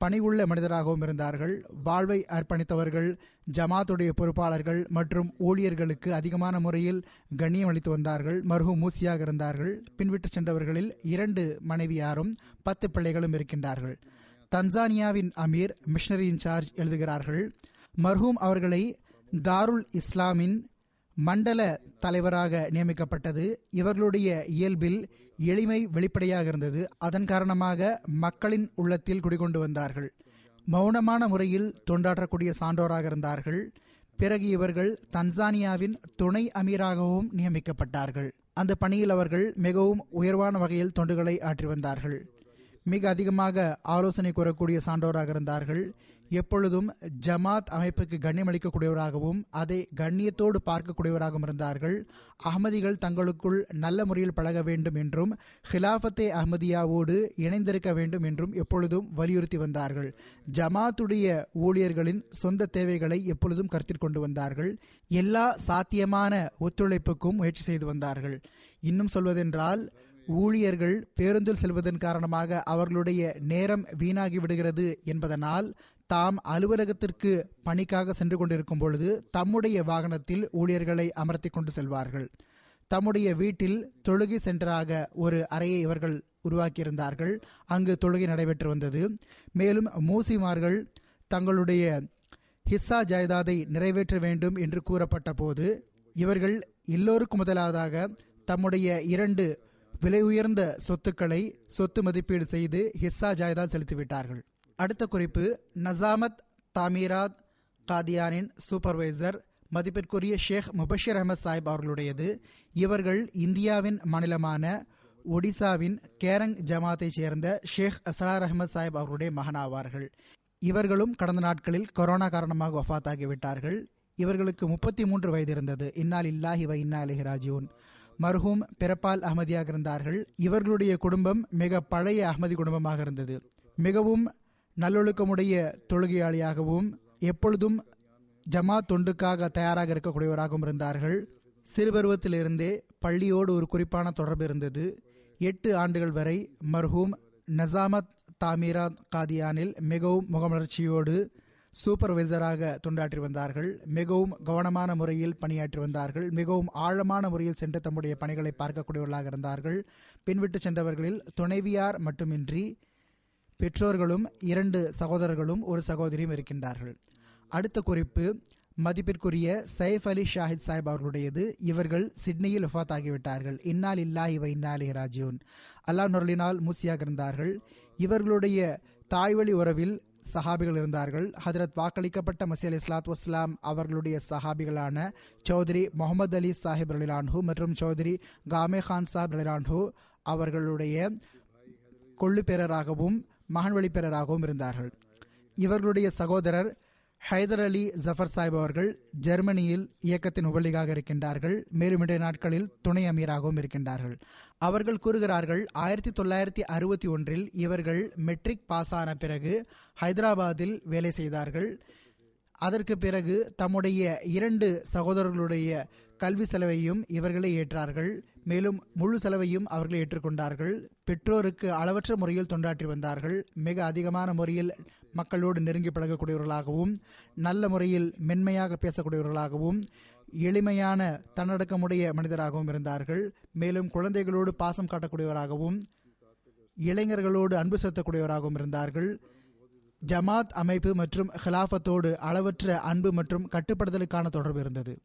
பணிவுள்ள மனிதராகவும் இருந்தார்கள். வாழ்வை அர்ப்பணித்தவர்கள் ஜமாத்துடைய பொறுப்பாளர்கள் மற்றும் ஊழியர்களுக்கு அதிகமான முறையில் கண்ணியம் அளித்து வந்தார்கள். மருகு மூசியாக இருந்தார்கள். பின்விட்டு சென்றவர்களில் இரண்டு மனைவியாரும் பத்து பிள்ளைகளும் இருக்கின்றார்கள். தன்சானியாவின் அமீர் மிஷனரி இன்சார்ஜ் எழுதுகிறார்கள். மர்ஹூம் அவர்களை தாருல் இஸ்லாமின் மண்டல தலைவராக நியமிக்கப்பட்டது. இவர்களுடைய இயல்பில் எளிமை வெளிப்படையாக இருந்தது. அதன் காரணமாக மக்களின் உள்ளத்தில் குடிகொண்டு வந்தார்கள். மௌனமான முறையில் தொண்டாற்றக்கூடிய சான்றோராக இருந்தார்கள். பிறகு இவர்கள் தன்சானியாவின் துணை அமீராகவும் நியமிக்கப்பட்டார்கள். அந்த பணியில் அவர்கள் மிகவும் உயர்வான வகையில் தொண்டுகளை ஆற்றி வந்தார்கள். மிக அதிகமாக ஆலோசனை கூறக்கூடிய சான்றோராக இருந்தார்கள். எப்பொழுதும் ஜமாத் அமைப்புக்கு கண்ணியமளிக்கக்கூடியவராகவும் அதை கண்ணியத்தோடு பார்க்கக்கூடியவராகவும் இருந்தார்கள். அகமதிகள் தங்களுக்குள் நல்ல முறையில் பழக வேண்டும் என்றும் ஹிலாஃபத்தே அஹமதியாவோடு இணைந்திருக்க வேண்டும் என்றும் எப்பொழுதும் வலியுறுத்தி வந்தார்கள். ஜமாத்துடைய ஊழியர்களின் சொந்த தேவைகளை எப்பொழுதும் கருத்தில் கொண்டு வந்தார்கள். எல்லா சாத்தியமான ஒத்துழைப்புக்கும் முயற்சி செய்து வந்தார்கள். இன்னும் சொல்வதென்றால் ஊழியர்கள் பேருந்தில் செல்வதன் காரணமாக அவர்களுடைய நேரம் வீணாகி விடுகிறது என்பதனால் தாம் அலுவலகத்திற்கு பணிக்காக சென்று கொண்டிருக்கும் பொழுது தம்முடைய வாகனத்தில் ஊழியர்களை அமர்த்தி கொண்டு செல்வார்கள். தம்முடைய வீட்டில் தொழுகை சென்டராக ஒரு அறையை இவர்கள் உருவாக்கியிருந்தார்கள். அங்கு தொழுகை நடைபெற்று வந்தது. மேலும் மூசிமார்கள் தங்களுடைய ஹிஸ்ஸா ஜாயதாதை நிறைவேற்ற வேண்டும் என்று கூறப்பட்ட போது இவர்கள் எல்லோருக்கும் முதலாவதாக தம்முடைய இரண்டு விலை உயர்ந்த சொத்துக்களை சொத்து மதிப்பீடு செய்து ஹிஸ்ஸா ஜாயதா செலுத்திவிட்டார்கள். அடுத்த குறிப்பு நசாமத் தாமீராத் காதியானின் சூப்பர்வைசர் மதிப்பிற்குரிய ஷேக் முபஷிர் அஹமத் சாஹிப் அவர்களுடையது. இவர்கள் இந்தியாவின் மாநிலமான ஒடிசாவின் கேரங் ஜமாத்தைச் சேர்ந்த ஷேக் அசரார் அஹமத் சாஹிப் அவர்களுடைய மகனாவார்கள். இவர்களும் கடந்த நாட்களில் கொரோனா காரணமாக வஃத்தாகிவிட்டார்கள். இவர்களுக்கு முப்பத்தி மூன்று வயது இருந்தது இன்னால் இல்லாஹி வ இன்னா அலிஹி ராஜியூன் மர்ஹூம் பிறப்பால் அகமதியாக இருந்தார்கள். இவர்களுடைய குடும்பம் மிக பழைய அகமதி குடும்பமாக இருந்தது. மிகவும் நல்லொழுக்கமுடைய தொழுகையாளியாகவும் எப்பொழுதும் ஜமா தொண்டுக்காக தயாராக இருக்கக்கூடியவராகவும் இருந்தார்கள். சிறுபருவத்திலிருந்தே பள்ளியோடு ஒரு குறிப்பான தொடர்பு இருந்தது. எட்டு ஆண்டுகள் வரை மர்ஹூம் நசாமத் தாமீரா காதியானில் மிகவும் முகமலர்ச்சியோடு சூப்பர்வைசராக தொண்டாற்றி வந்தார்கள். மிகவும் கவனமான முறையில் பணியாற்றி வந்தார்கள். மிகவும் ஆழமான முறையில் சென்று தம்முடைய பணிகளை பார்க்கக்கூடியவர்களாக இருந்தார்கள். பின்விட்டு சென்றவர்களில் துணைவியார் மட்டுமின்றி பெற்றோர்களும் இரண்டு சகோதரர்களும் ஒரு சகோதரியும் இருக்கின்றார்கள். அடுத்த குறிப்பு மதிப்பிற்குரிய சைஃப் அலி ஷாஹித் சாஹிப் அவர்களுடையது. இவர்கள் சிட்னியில் வஃத் ஆகிவிட்டார்கள் இன்னால் இல்லா இவை இன்னாலே ராஜியூன் அல்லாஹ் நொருளினால் மூசியாக இருந்தார்கள். இவர்களுடைய தாய்வழி உறவில் சஹாபிகள் இருந்தார்கள். ஹதரத் வாக்களிக்கப்பட்ட மசி அலி இஸ்லாத் வஸ்லாம் அவர்களுடைய சஹாபிகளான சௌத்ரி முகமது அலி சாஹிப் ரலிலான்ஹூ மற்றும் சௌத்ரி காமே கான் சாஹிப் ரலிலான்ஹூ அவர்களுடைய கொள்ளுப்பேரராகவும் மகன் வழிப்பெறராகவும் இருந்தார்கள். இவர்களுடைய சகோதரர் ஹைதர் அலி ஜஃபர் சாஹிப் அவர்கள் ஜெர்மனியில் இயக்கத்தின் உபலிகாக இருக்கின்றார்கள். மேலும் இன்றைய நாட்களில் துணை அமீராகவும் இருக்கின்றார்கள். அவர்கள் கூறுகிறார்கள் ஆயிரத்தி தொள்ளாயிரத்தி அறுபத்தி ஒன்றில் இவர்கள் மெட்ரிக் பாஸ் ஆன பிறகு ஹைதராபாத்தில் வேலை செய்தார்கள். அதற்கு பிறகு தம்முடைய இரண்டு சகோதரர்களுடைய கல்வி செலவையும் இவர்களே ஏற்றார்கள். மேலும் முழு செலவையும் அவர்களே ஏற்றுக்கொண்டார்கள். பெற்றோருக்கு அளவற்ற முறையில் தொண்டாற்றி வந்தார்கள். மிக அதிகமான முறையில் மக்களோடு நெருங்கி பழகக்கூடியவர்களாகவும் நல்ல முறையில் மென்மையாக பேசக்கூடியவர்களாகவும் எளிமையான தன்னடக்கமுடைய மனிதராகவும் இருந்தார்கள். மேலும் குழந்தைகளோடு பாசம் காட்டக்கூடியவராகவும் இளைஞர்களோடு அன்பு செலுத்தக்கூடியவராகவும் இருந்தார்கள். ஜமாத் அமைப்பு மற்றும் ஹிலாஃபத்தோடு அளவற்ற அன்பு மற்றும் கட்டுப்படுத்தலுக்கான தொடர்பு இருந்தது.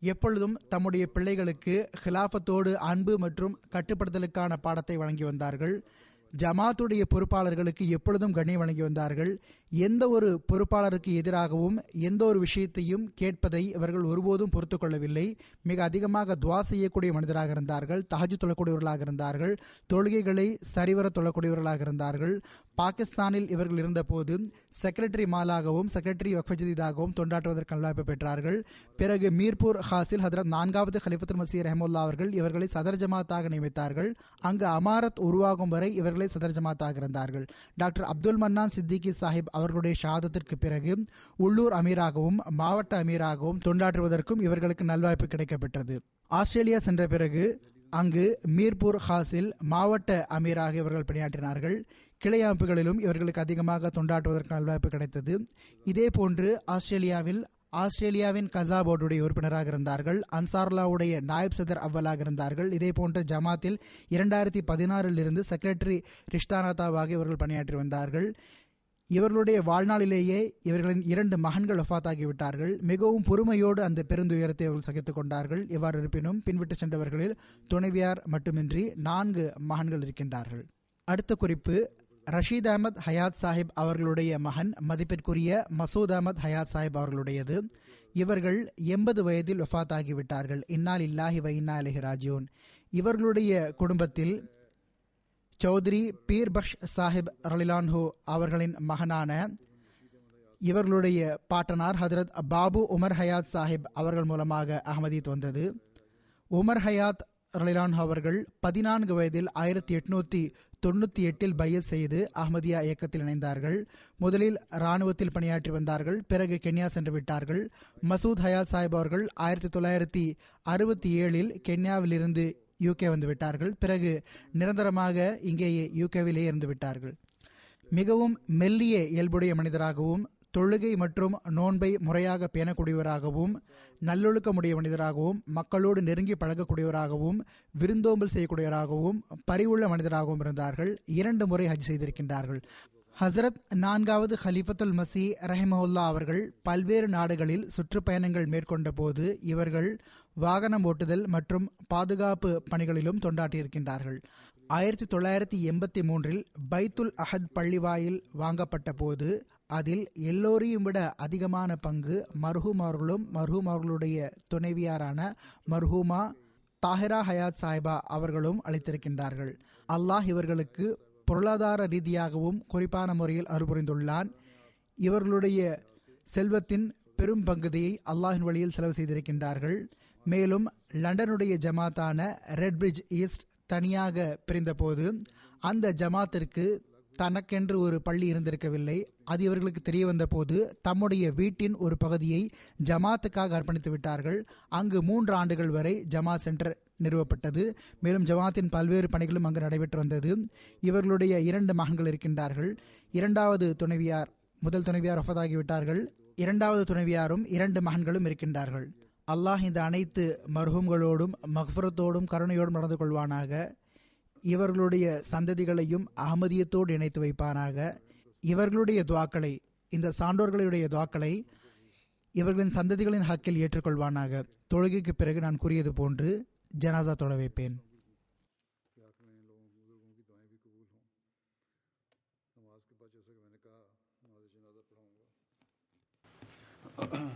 எப்பொழுதும் தம்முடைய பிள்ளைகளுக்கு ஹிலாஃபத்தோடு அன்பு மற்றும் கட்டுப்படுத்தலுக்கான பாடத்தை வழங்கி வந்தார்கள். ஜமாத்துடைய பொறுப்பாளர்களுக்கு எப்பொழுதும் கண்ணியம் வழங்கி வந்தார்கள். எந்த ஒரு பொறுப்பாளருக்கு எதிராகவும் எந்த ஒரு விஷயத்தையும் கேட்பதை இவர்கள் ஒருபோதும் பொறுத்து கொள்ளவில்லை. மிக அதிகமாக துவா செய்யக்கூடிய மனிதராக இருந்தார்கள் தகஜு தொழக்கூடியவர்களாக இருந்தார்கள் தொழுகைகளை சரிவர தொழக்கூடியவர்களாக இருந்தார்கள். பாகிஸ்தானில் இவர்கள் இருந்தபோது செக்ரட்டரி மாலாகவும் செக்ரட்டரி வக்ஃபஜதீதாகவும் தொண்டாற்றுவதற்கு வாய்ப்பு பெற்றார்கள். பிறகு மீர்பூர் ஹாசில் ஹதரத் நான்காவது ஹலிஃபத்துல் மசீர் ரஹமுல்லா அவர்கள் இவர்களை சதர் ஜமாத்தாக நியமித்தார்கள். அங்கு அமாரத் உருவாகும் வரை இவர்களை சதர் ஜமாத்தாக இருந்தார்கள். டாக்டர் அப்துல் மன்னான் சித்திகி சாஹிப் அவர்களுடைய ஷாதத்திற்கு பிறகு உள்ளூர் அமீராகவும் மாவட்ட அமீராகவும் தொண்டாற்றுவதற்கும் இவர்களுக்கு நல்வாய்ப்பு கிடைக்கப்பெற்றது. ஆஸ்திரேலியா சென்ற பிறகு அங்கு மீர்பூர் ஹாஸில் மாவட்ட அமீராக இவர்கள் பணியாற்றினார்கள். கிளை அமைப்புகளிலும் இவர்களுக்கு அதிகமாக தொண்டாற்றுவதற்கு நல்வாய்ப்பு கிடைத்தது. இதே போன்று ஆஸ்திரேலியாவில் ஆஸ்திரேலியாவின் கசா போர்டுடைய உறுப்பினராக இருந்தார்கள். அன்சார்லாவுடைய நாயப் சதர் அவ்வலாக இருந்தார்கள். இதே போன்ற ஜமாத்தில் இரண்டாயிரத்தி பதினாறில் இருந்து செக்ரட்டரி ரிஷ்தானாத்தாவாக இவர்கள் பணியாற்றி வந்தார்கள். இவர்களுடைய வாழ்நாளிலேயே இவர்களின் இரண்டு மகன்கள் ஒஃபாத்தாகிவிட்டார்கள் மிகவும் பொறுமையோடு அந்த பெருந்துயரத்தை அவர்கள் சகித்துக் கொண்டார்கள். எவ்வாறு இருப்பினும் பின்விட்டு சென்றவர்களில் துணைவியார் மட்டுமின்றி நான்கு மகன்கள் இருக்கின்றார்கள். அடுத்த குறிப்பு ரஷீத் அகமது ஹயாத் சாஹிப் அவர்களுடைய மகன் மதிப்பிற்குரிய மசூத் அகமது ஹயாத் சாஹிப் அவர்களுடையது. இவர்கள் எண்பது வயதில் வஃத் ஆகிவிட்டார்கள் இன்னால் இல்லாஹி வ இன்னா அலஹி இவர்களுடைய குடும்பத்தில் சௌத்ரி பீர் பக்ஷ் சாஹிப் ரலிலான்ஹோ அவர்களின் மகனான இவர்களுடைய பாட்டனார் ஹதரத் பாபு உமர் ஹயாத் சாஹிப் அவர்கள் மூலமாக அகமதித் வந்தது உமர் ஹயாத் ரலிலான்ஹோ அவர்கள் பதினான்கு வயதில் ஆயிரத்தி எட்நூத்தி தொண்ணூத்தி எட்டில் பையஸ் செய்து அஹ்மதியா இயக்கத்தில் இணைந்தார்கள். முதலில் ராணுவத்தில் பணியாற்றி வந்தார்கள். பிறகு கென்யா சென்று விட்டார்கள். மசூத் ஹயாத் சாஹிப் அவர்கள் ஆயிரத்தி தொள்ளாயிரத்தி அறுபத்தி ஏழில் கென்யாவிலிருந்து யூகே வந்து விட்டார்கள். பிறகு நிரந்தரமாக இங்கேயே யூகேவிலே இருந்து விட்டார்கள். மிகவும் மெல்லிய இயல்புடைய மனிதராகவும் தொழுகை மற்றும் நோன்பை முறையாக பேணக்கூடியவராகவும் நல்லொழுக்கமுடைய மனிதராகவும் மக்களோடு நெருங்கி பழகக்கூடியவராகவும் விருந்தோம்பல் செய்யக்கூடியவராகவும் பரிவுள்ள மனிதராகவும் இருந்தார்கள். இரண்டு முறை ஹஜ் செய்திருக்கின்றார்கள். ஹசரத் நான்காவது ஹலிஃபத்துல் மசி ரஹிமஹுல்லா அவர்கள் பல்வேறு நாடுகளில் சுற்றுப்பயணங்கள் மேற்கொண்ட போது இவர்கள் வாகனம் ஓட்டுதல் மற்றும் பாதுகாப்பு பணிகளிலும் தொண்டாற்றியிருக்கின்றார்கள். ஆயிரத்தி தொள்ளாயிரத்தி எண்பத்தி மூன்றில் பைத்துல் அஹத் பள்ளிவாயில் வாங்கப்பட்ட போது அதில் எல்லோரையும் விட அதிகமான பங்கு மர்ஹூம் அவர்களும் மர்ஹூம் அவர்களுடைய துணைவியாரான மர்ஹூமா தாஹிரா ஹயாத் சாஹிபா அவர்களும் அளித்திருக்கின்றார்கள். அல்லாஹ் இவர்களுக்கு பொருளாதார ரீதியாகவும் குறிப்பான முறையில் அருள்புரிந்துள்ளான். இவர்களுடைய செல்வத்தின் பெரும் பங்குதியை அல்லாஹின் வழியில் செலவு செய்திருக்கின்றார்கள். மேலும் லண்டனுடைய ஜமாத்தான ரெட் பிரிட்ஜ் ஈஸ்ட் தனியாக பிரிந்தபோது அந்த ஜமாத்திற்கு தனக்கென்று ஒரு பள்ளி இருந்திருக்கவில்லை. அது இவர்களுக்கு தெரிய வந்தபோது தம்முடைய வீட்டின் ஒரு பகுதியை ஜமாத்துக்காக அர்ப்பணித்து விட்டார்கள். அங்கு மூன்று ஆண்டுகள் வரை ஜமா சென்டர் நிறுவப்பட்டது. மேலும் ஜமாத்தின் பல்வேறு பணிகளும் அங்கு நடைபெற்று வந்தது. இவர்களுடைய இரண்டு மகன்கள் இருக்கின்றார்கள். இரண்டாவது துணைவியார் முதல் துணைவியார் ஒஃபதாகிவிட்டார்கள் இரண்டாவது துணைவியாரும் இரண்டு மகன்களும் இருக்கின்றார்கள். அல்லாஹ் இந்த அனைத்து மர்ஹூம்களோடும் மஹ்ஃபரத்தோடும் கருணையோடும் நடந்து கொள்வானாக. இவர்களுடைய சந்ததிகளையும் அகமதியத்தோடு இணைத்து வைப்பானாக. இவர்களுடைய துவாக்களை இந்த சான்றோர்களுடைய துவாக்களை இவர்களின் சந்ததிகளின் ஹக்கில் ஏற்றுக்கொள்வானாக. தொழுகைக்கு பிறகு நான் கூறியது போன்று ஜனாதா தொட வைப்பேன்.
क्या